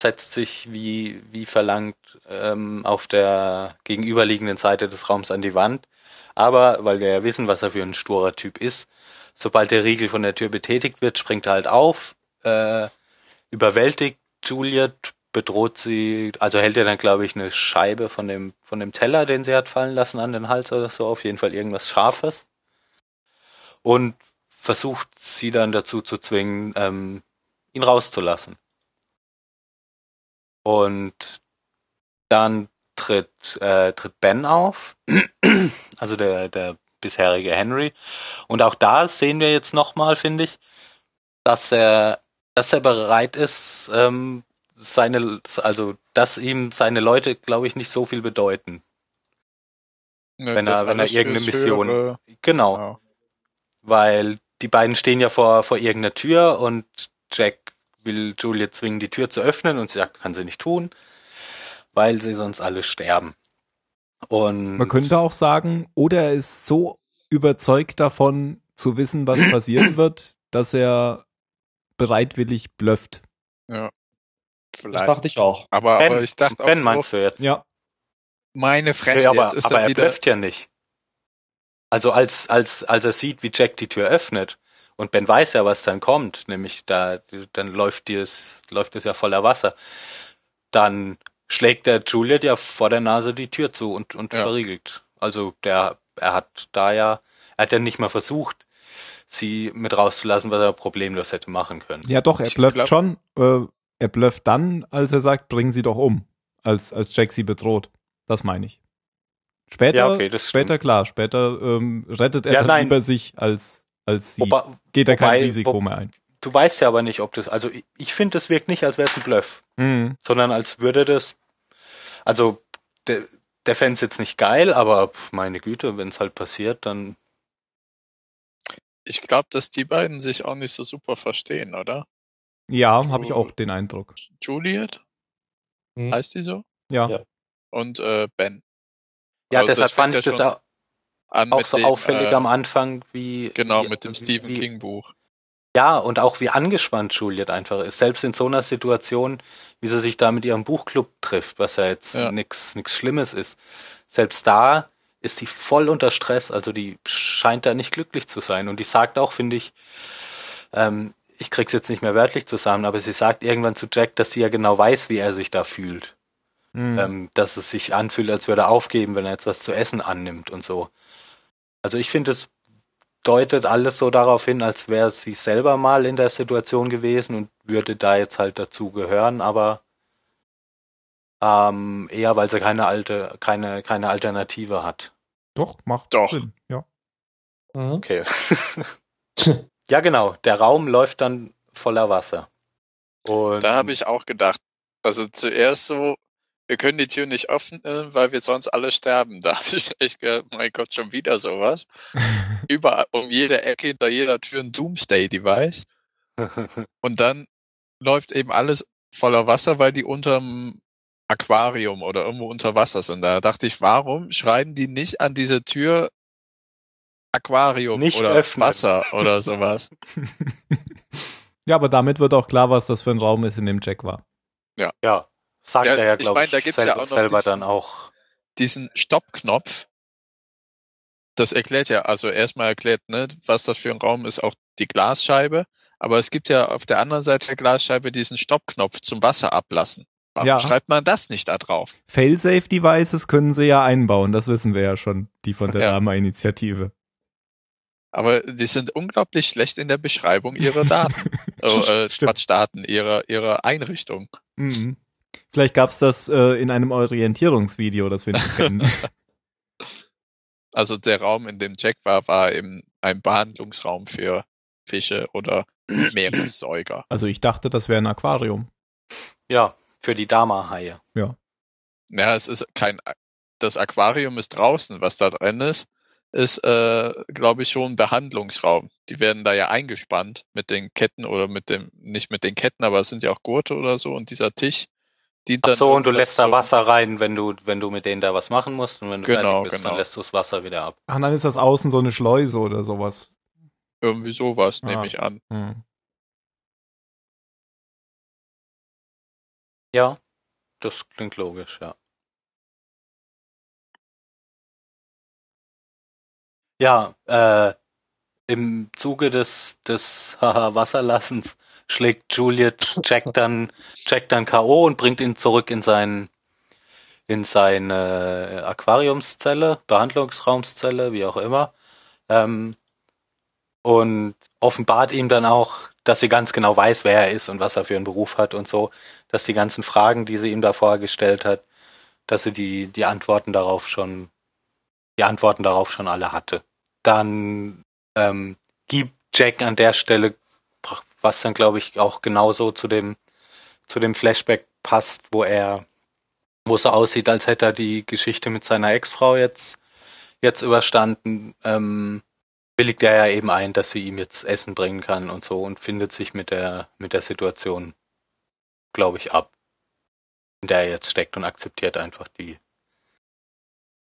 Setzt sich wie, wie verlangt ähm, auf der gegenüberliegenden Seite des Raums an die Wand. Aber, weil wir ja wissen, was er für ein sturer Typ ist, sobald der Riegel von der Tür betätigt wird, springt er halt auf, äh, überwältigt Juliet, bedroht sie, also hält er dann, glaube ich, eine Scheibe von dem, von dem Teller, den sie hat fallen lassen, an den Hals oder so, auf jeden Fall irgendwas Scharfes. Und versucht sie dann dazu zu zwingen, ähm, ihn rauszulassen. Und dann tritt, äh, tritt Ben auf, also der, der bisherige Henry. Und auch da sehen wir jetzt nochmal, finde ich, dass er, dass er bereit ist, ähm, seine, also, dass ihm seine Leute, glaube ich, nicht so viel bedeuten. Ne, Wenn er- wenn er irgendeine Mission- Höhere- Genau, Ja. weil die beiden stehen ja vor, vor irgendeiner Tür und Jack will Juliet zwingen, die Tür zu öffnen und sie sagt, kann sie nicht tun, weil sie sonst alle sterben. Und Man könnte auch sagen, oder er ist so überzeugt davon zu wissen, was passieren wird, dass er bereitwillig blufft. Das Vielleicht. dachte ich auch. Aber, Ben, aber ich dachte Ben auch meinst so, du jetzt? Ja, meine Fresse, Ja, aber, jetzt ist aber er er wieder. blufft ja nicht. Also als, als, als er sieht, wie Jack die Tür öffnet und Ben weiß ja, was dann kommt, nämlich da, dann läuft es, läuft es ja voller Wasser, dann schlägt der Juliet ja vor der Nase die Tür zu und, und Ja. verriegelt. Also der, er hat da ja, er hat ja nicht mal versucht, sie mit rauszulassen, was er problemlos hätte machen können. ja doch, er blufft glaub- schon. Äh, er blufft dann, als er sagt, bringen sie doch um. Als, als Jack sie bedroht. Das meine ich. Später, Ja, okay, das später klar, später ähm, rettet er Ja, dann lieber sich als, als sie. Wobei, Geht er kein Risiko wo- mehr ein. du weißt ja aber nicht, ob das, also ich, ich finde, das wirkt nicht, als wäre es ein Bluff. Mhm. sondern als würde das, also der, der fände jetzt nicht geil, aber pf, meine Güte, wenn es halt passiert, dann Ich glaube, dass die beiden sich auch nicht so super verstehen, oder? Ja, habe ich auch den Eindruck. Juliet? Hm. Heißt die so? Ja. Ja. Und äh, Ben. ja, Also das deshalb fand ich ja das auch, auch so dem, auffällig äh, am Anfang, wie Genau, wie, mit dem wie, Stephen wie, King Buch. Ja, und auch wie angespannt Juliet einfach ist, selbst in so einer Situation, wie sie sich da mit ihrem Buchclub trifft, was ja jetzt Ja. nix nix Schlimmes ist. Selbst da ist die voll unter Stress, also die scheint da nicht glücklich zu sein. Und die sagt auch, finde ich, ähm, ich krieg's jetzt nicht mehr wörtlich zusammen, aber sie sagt irgendwann zu Jack, dass sie ja genau weiß, wie er sich da fühlt. Mhm. Ähm, dass es sich anfühlt, als würde er aufgeben, wenn er jetzt was zu essen annimmt und so. Also ich finde, es deutet alles so darauf hin, als wäre sie selber mal in der Situation gewesen und würde da jetzt halt dazu gehören, aber ähm, eher, weil sie keine alte, keine, keine Alternative hat. Doch, macht Doch. Sinn. Ja. Mhm. Okay. ja, genau. Der Raum läuft dann voller Wasser. Und Da habe ich auch gedacht, also zuerst so, wir können die Tür nicht öffnen, weil wir sonst alle sterben. Da habe ich echt gedacht, mein Gott, schon wieder sowas. Überall, um jede Ecke, hinter jeder Tür ein Doomsday-Device. Und dann läuft eben alles voller Wasser, weil die unterm Aquarium oder irgendwo unter Wasser sind. Da dachte ich, warum schreiben die nicht an diese Tür Aquarium Nicht oder öffnen. Wasser oder sowas? ja, aber damit wird auch klar, was das für ein Raum ist, in dem Jack war. Ja, sagt Ja, er ja, ich glaube mein, ich, da gibt's ja auch noch selber diesen- dann auch. Diesen Stoppknopf, das erklärt ja, also erstmal erklärt, ne, was das für ein Raum ist, auch die Glasscheibe. Aber es gibt ja auf der anderen Seite der Glasscheibe diesen Stoppknopf zum Wasser ablassen. Warum Ja. schreibt man das nicht da drauf? Failsafe-Devices können sie ja einbauen, das wissen wir ja schon, die von der Ja. Dama-Initiative. Aber die sind unglaublich schlecht in der Beschreibung ihrer Daten. oh, äh. Quatsch, Daten, ihrer, ihrer Einrichtung. Mhm. Vielleicht gab's das äh, in einem Orientierungsvideo, das wir nicht kennen. Also der Raum, in dem Jack war, war eben ein Behandlungsraum für Fische oder Meeressäuger. Also ich dachte, das wäre ein Aquarium. Ja, für die Dama-Haie. Ja, es ist kein, das Aquarium ist draußen. Was da drin ist, ist, äh, glaube ich, schon ein Behandlungsraum. Die werden da ja eingespannt mit den Ketten oder mit dem, nicht mit den Ketten, aber es sind ja auch Gurte oder so und dieser Tisch dient Ach dann. so, und du lässt da Wasser rein, wenn du, wenn du mit denen da was machen musst. Und wenn du Genau, bist, genau. dann lässt du das Wasser wieder ab. Ach, dann ist das außen so eine Schleuse oder sowas. Irgendwie sowas, Ah. nehme ich an. Hm. Ja, das klingt logisch, ja. Ja, äh, im Zuge des, des haha, Wasserlassens schlägt Juliet Jack dann, Jack dann K.O. und bringt ihn zurück in sein, in seine Aquariumszelle, Behandlungsraumszelle, wie auch immer. Ähm, und offenbart ihm dann auch, dass sie ganz genau weiß, wer er ist und was er für einen Beruf hat und so, dass die ganzen Fragen, die sie ihm da vorher gestellt hat, dass sie die, die Antworten darauf schon, die Antworten darauf schon alle hatte. Dann ähm, gibt Jack an der Stelle, was dann glaube ich auch genauso zu dem, zu dem Flashback passt, wo er, wo es so aussieht, als hätte er die Geschichte mit seiner Ex-Frau jetzt, jetzt überstanden, ähm, willigt er ja eben ein, dass sie ihm jetzt Essen bringen kann und so und findet sich mit der, mit der Situation, glaube ich, ab, in der er jetzt steckt und akzeptiert einfach die,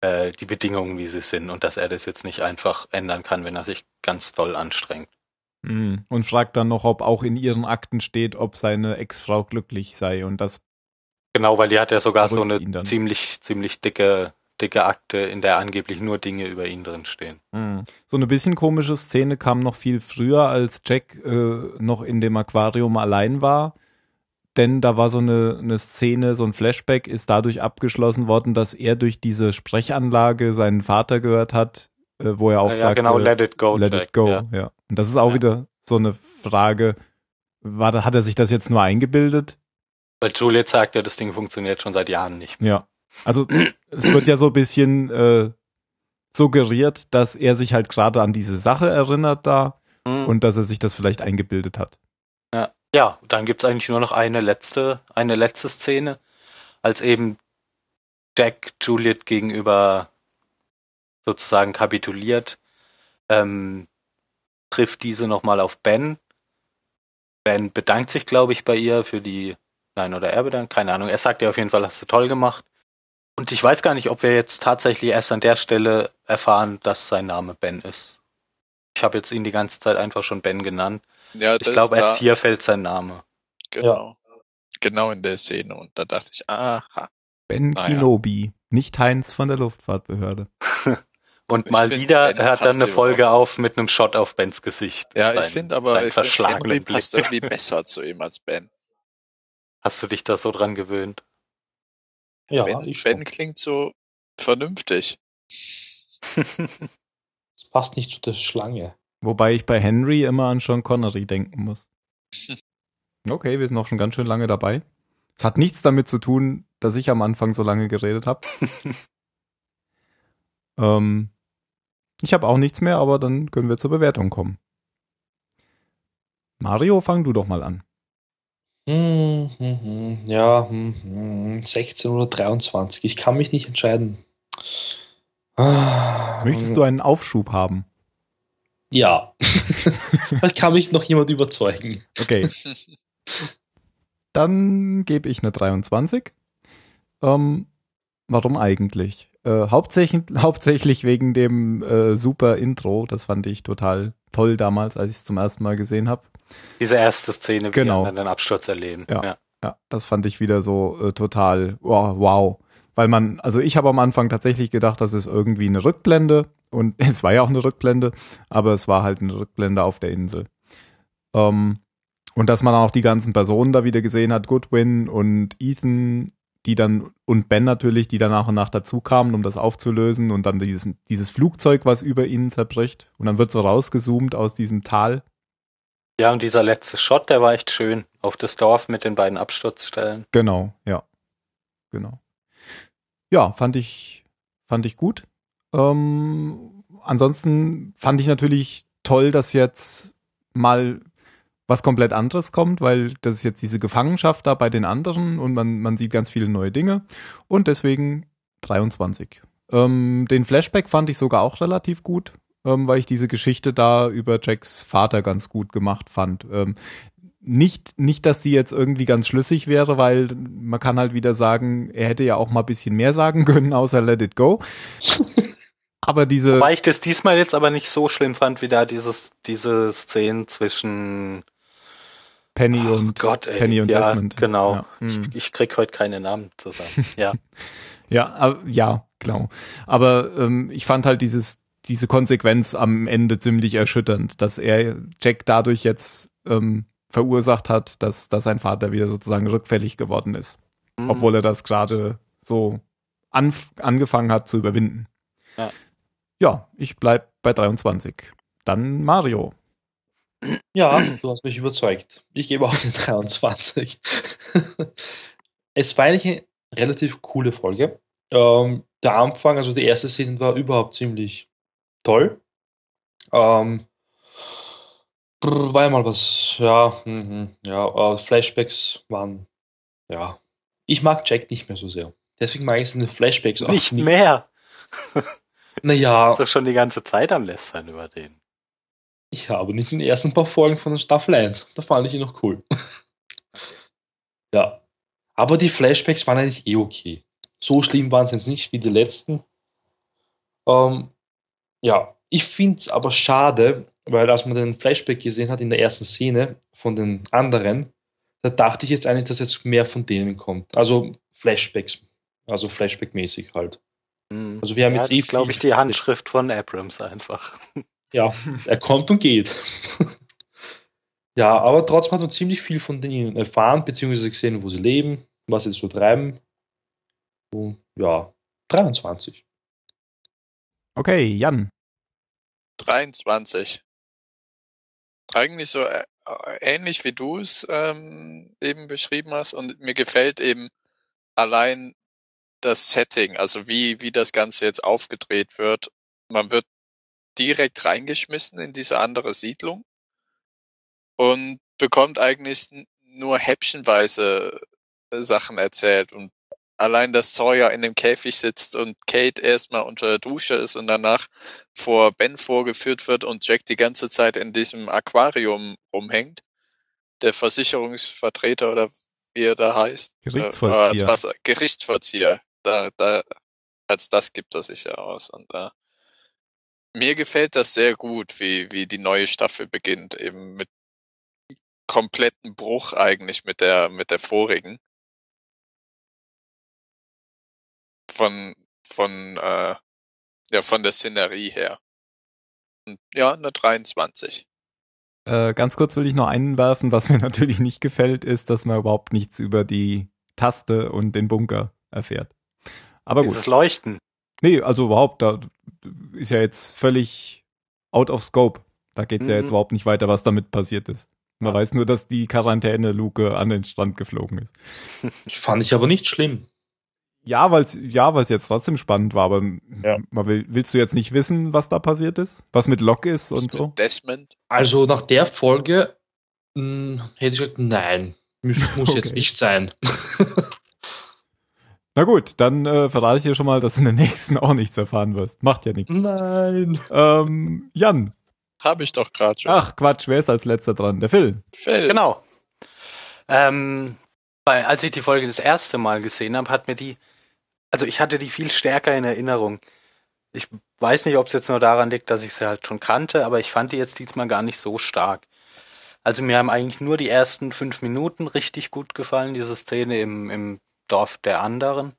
äh, die Bedingungen, wie sie sind und dass er das jetzt nicht einfach ändern kann, wenn er sich ganz doll anstrengt. Hm. Und fragt dann noch, ob auch in ihren Akten steht, ob seine Ex-Frau glücklich sei. Und das Genau, weil die hat ja sogar so eine ziemlich, ziemlich dicke, dicke Akte, in der angeblich nur Dinge über ihn drin stehen. Hm. So eine bisschen komische Szene kam noch viel früher, als Jack äh, noch in dem Aquarium allein war. Denn da war so eine, eine Szene, so ein Flashback ist dadurch abgeschlossen worden, dass er durch diese Sprechanlage seinen Vater gehört hat, äh, wo er auch ja, sagt, genau, äh, let it go, let Jack. it go. Ja. Ja. Und das ist auch Ja. wieder so eine Frage, war, hat er sich das jetzt nur eingebildet? Weil Juliet sagt ja, das Ding funktioniert schon seit Jahren nicht. Ja. Also es wird ja so ein bisschen äh, suggeriert, dass er sich halt gerade an diese Sache erinnert da Mhm. und dass er sich das vielleicht eingebildet hat. Ja, ja dann gibt's eigentlich nur noch eine letzte, eine letzte Szene, als eben Jack Juliet gegenüber sozusagen kapituliert, ähm, trifft diese nochmal auf Ben. Ben bedankt sich, glaube ich, bei ihr für die, nein, oder er bedankt, keine Ahnung. Er sagt ihr auf jeden Fall, hast du toll gemacht. Und ich weiß gar nicht, ob wir jetzt tatsächlich erst an der Stelle erfahren, dass sein Name Ben ist. Ich habe jetzt ihn die ganze Zeit einfach schon Ben genannt. Ja, Ich glaube, da, erst hier fällt sein Name. Genau. Genau in der Szene. Und da dachte ich, aha. Ben Naja. Kenobi, nicht Heinz von der Luftfahrtbehörde. Und Ich mal wieder Ben hört dann eine Folge auf mit einem Shot auf Bens Gesicht. Ja, Sein- ich finde aber, ich find, Henry passt irgendwie besser zu ihm als Ben. Hast du dich da so dran gewöhnt? Ja, ben, ben klingt so vernünftig. Das passt nicht zu der Schlange. Wobei ich bei Henry immer an Sean Connery denken muss. Okay, wir sind auch schon ganz schön lange dabei. Es hat nichts damit zu tun, dass ich am Anfang so lange geredet habe. ähm, ich habe auch nichts mehr, aber dann können wir zur Bewertung kommen. Mario, fang du doch mal an. Hm, hm, hm, ja, hm, hm, 16 oder 23. Ich kann mich nicht entscheiden. Ah, Möchtest du einen Aufschub haben? Ja. Vielleicht kann mich noch jemand überzeugen. Okay. Dann gebe ich eine 23. Ähm, warum eigentlich? Äh, hauptsächlich, hauptsächlich wegen dem äh, super Intro. Das fand ich total toll damals, als ich es zum ersten Mal gesehen habe. Diese erste Szene, wie Genau. wir dann den Absturz erleben. Ja. ja. Ja, das fand ich wieder so äh, total wow, wow. Weil man, also ich habe am Anfang tatsächlich gedacht, das ist irgendwie eine Rückblende und es war ja auch eine Rückblende, aber es war halt eine Rückblende auf der Insel. Ähm, und dass man auch die ganzen Personen da wieder gesehen hat, Goodwin und Ethan, die dann, und Ben natürlich, die dann nach und nach dazu kamen, um das aufzulösen und dann dieses, dieses Flugzeug, was über ihnen zerbricht und dann wird so rausgezoomt aus diesem Tal. Ja, und dieser letzte Shot, der war echt schön. Auf das Dorf mit den beiden Absturzstellen. Genau, ja. Genau. Ja, fand ich, fand ich gut. Ähm, ansonsten fand ich natürlich toll, dass jetzt mal was komplett anderes kommt, weil das ist jetzt diese Gefangenschaft da bei den anderen und man, man sieht ganz viele neue Dinge und deswegen 23. Ähm, den Flashback fand ich sogar auch relativ gut, ähm, weil ich diese Geschichte da über Jacks Vater ganz gut gemacht fand. Ähm, nicht, nicht, dass sie jetzt irgendwie ganz schlüssig wäre, weil man kann halt wieder sagen, er hätte ja auch mal ein bisschen mehr sagen können, außer Let It Go. Aber diese. Wobei ich das diesmal jetzt aber nicht so schlimm fand, wie da dieses, diese Szenen zwischen Penny Ach und Gott, ey. Penny und ja, Desmond. Genau. Ja. Hm. Ich, ich krieg heute keine Namen zusammen. Ja. Ja, aber, ja, genau. Aber ähm, ich fand halt dieses, diese Konsequenz am Ende ziemlich erschütternd, dass er Jack dadurch jetzt ähm, verursacht hat, dass, dass sein Vater wieder sozusagen rückfällig geworden ist. Mhm. Obwohl er das gerade so anf angefangen hat zu überwinden. Ja. ja, ich bleib bei 23. Dann Mario. Ja, du hast mich überzeugt. Ich gebe auch eine 23. es war eigentlich eine relativ coole Folge. Ähm, der Anfang, also die erste Szene war überhaupt ziemlich toll. Ähm, war ja mal was, ja, mhm, ja, äh, Flashbacks waren, ja. Ich mag Jack nicht mehr so sehr. Deswegen mag ich seine Flashbacks auch Nicht mehr. Naja, Ist doch schon die ganze Zeit am Lästern über den. Ich habe nicht in den ersten paar Folgen von der Staffel 1. Da fand ich ihn noch cool. ja. Aber die Flashbacks waren eigentlich eh okay. So schlimm waren sie jetzt nicht wie die letzten. Ähm, ja, ich finde es aber schade, weil als man den Flashback gesehen hat in der ersten Szene von den anderen, da dachte ich jetzt eigentlich, dass jetzt mehr von denen kommt. Also Flashbacks. Also Flashback-mäßig halt. Mhm. Also wir haben ja, jetzt das eh ist, glaube ich, die Handschrift von Abrams einfach. Ja, er kommt und geht. ja, aber trotzdem hat man ziemlich viel von denen erfahren, beziehungsweise gesehen, wo sie leben, was sie so treiben. Und, ja, 23. Okay, Jan. 23. Eigentlich so äh, ähnlich wie du es ähm, eben beschrieben hast und mir gefällt eben allein das Setting, also wie, wie das Ganze jetzt aufgedreht wird. Man wird direkt reingeschmissen in diese andere Siedlung und bekommt eigentlich nur häppchenweise äh, Sachen erzählt und allein, dass Sawyer in dem Käfig sitzt und Kate erstmal unter der Dusche ist und danach vor Ben vorgeführt wird und Jack die ganze Zeit in diesem Aquarium rumhängt. Der Versicherungsvertreter oder wie er da heißt. Gerichtsvollzieher. Äh, als Gerichtsvollzieher. Da, da, als das gibt er sich ja aus. Und äh, mir gefällt das sehr gut, wie, wie die neue Staffel beginnt, eben mit kompletten Bruch eigentlich mit der, mit der vorigen. Von, von, äh, ja, von der Szenerie her. Und, ja, eine 23. Äh, ganz kurz will ich noch einwerfen, was mir natürlich nicht gefällt, ist, dass man überhaupt nichts über die Taste und den Bunker erfährt. Aber gut. Dieses Leuchten. Nee, also überhaupt, da ist ja jetzt völlig out of scope. Da geht's ja Mhm. jetzt überhaupt nicht weiter, was damit passiert ist. Man weiß nur, dass die Quarantäne-Luke an den Strand geflogen ist. Fand ich aber nicht schlimm. Ja, weil's, ja, weil's jetzt trotzdem spannend war, aber Ja. man will, willst du jetzt nicht wissen, was da passiert ist? Was mit Locke ist Was und mit so? Desmond. Also nach der Folge mh, hätte ich gesagt, nein, muss, muss jetzt Okay. nicht sein. Na gut, dann äh, verrate ich dir schon mal, dass du in der nächsten auch nichts erfahren wirst. Macht ja nichts. nein. Ähm, Jan. Habe ich doch gerade schon. Ach, Quatsch, wer ist als letzter dran? Der Phil. Phil. Genau. Ähm, weil als ich die Folge das erste Mal gesehen habe, hat mir die also ich hatte die viel stärker in Erinnerung. Ich weiß nicht, ob es jetzt nur daran liegt, dass ich sie halt schon kannte, aber ich fand die jetzt diesmal gar nicht so stark. Also mir haben eigentlich nur die ersten fünf Minuten richtig gut gefallen, diese Szene im, im Dorf der anderen.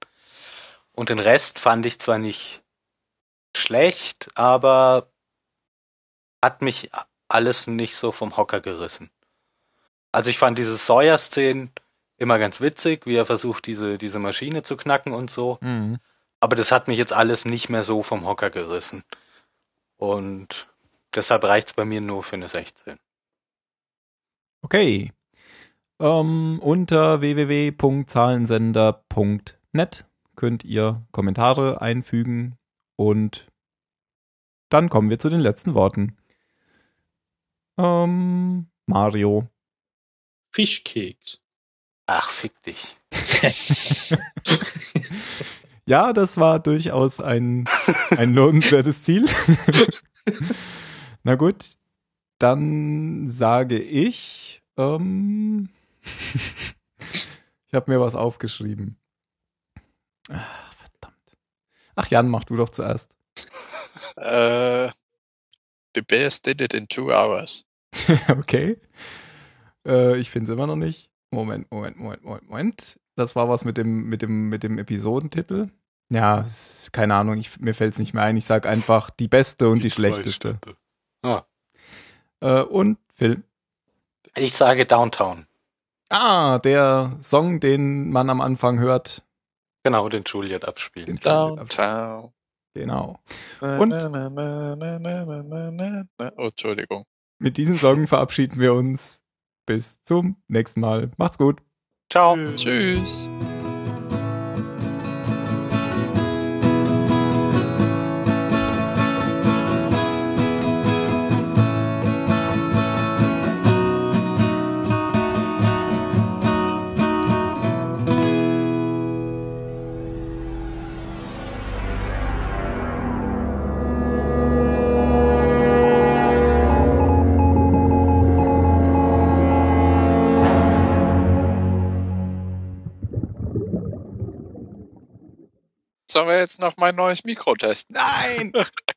Und den Rest fand ich zwar nicht schlecht, aber hat mich alles nicht so vom Hocker gerissen. Also ich fand diese Sawyer-Szenen immer ganz witzig, wie er versucht, diese, diese Maschine zu knacken und so. Mhm. Aber das hat mich jetzt alles nicht mehr so vom Hocker gerissen. Und deshalb reicht's bei mir nur für eine 16. Okay. Ähm, unter www.zahlensender.net könnt ihr Kommentare einfügen und dann kommen wir zu den letzten Worten. Ähm, Mario. Fischkeks. Ach, fick dich. Ja, das war durchaus ein, ein lohnenswertes Ziel. Na gut, dann sage ich, ähm, ich habe mir was aufgeschrieben. Ach, verdammt. Ach, Jan, mach du doch zuerst. Äh, the Bears did it in two hours. okay. Äh, ich finde es immer noch nicht. Moment, Moment, Moment, Moment, Moment. Das war was mit dem, mit dem, mit dem Episodentitel. Ja, ist, keine Ahnung, ich, mir fällt es nicht mehr ein. Ich sage einfach die beste und die, die schlechteste. Ah. Äh, und Film. Ich sage Downtown. Ah, der Song, den man am Anfang hört. Genau, den Juliet abspielt. Den Downtown. Genau. Und oh, Entschuldigung. Mit diesen Song verabschieden wir uns bis zum nächsten Mal. Macht's gut. Ciao. Tschüss. Sollen jetzt noch mein neues Mikro testen? Nein!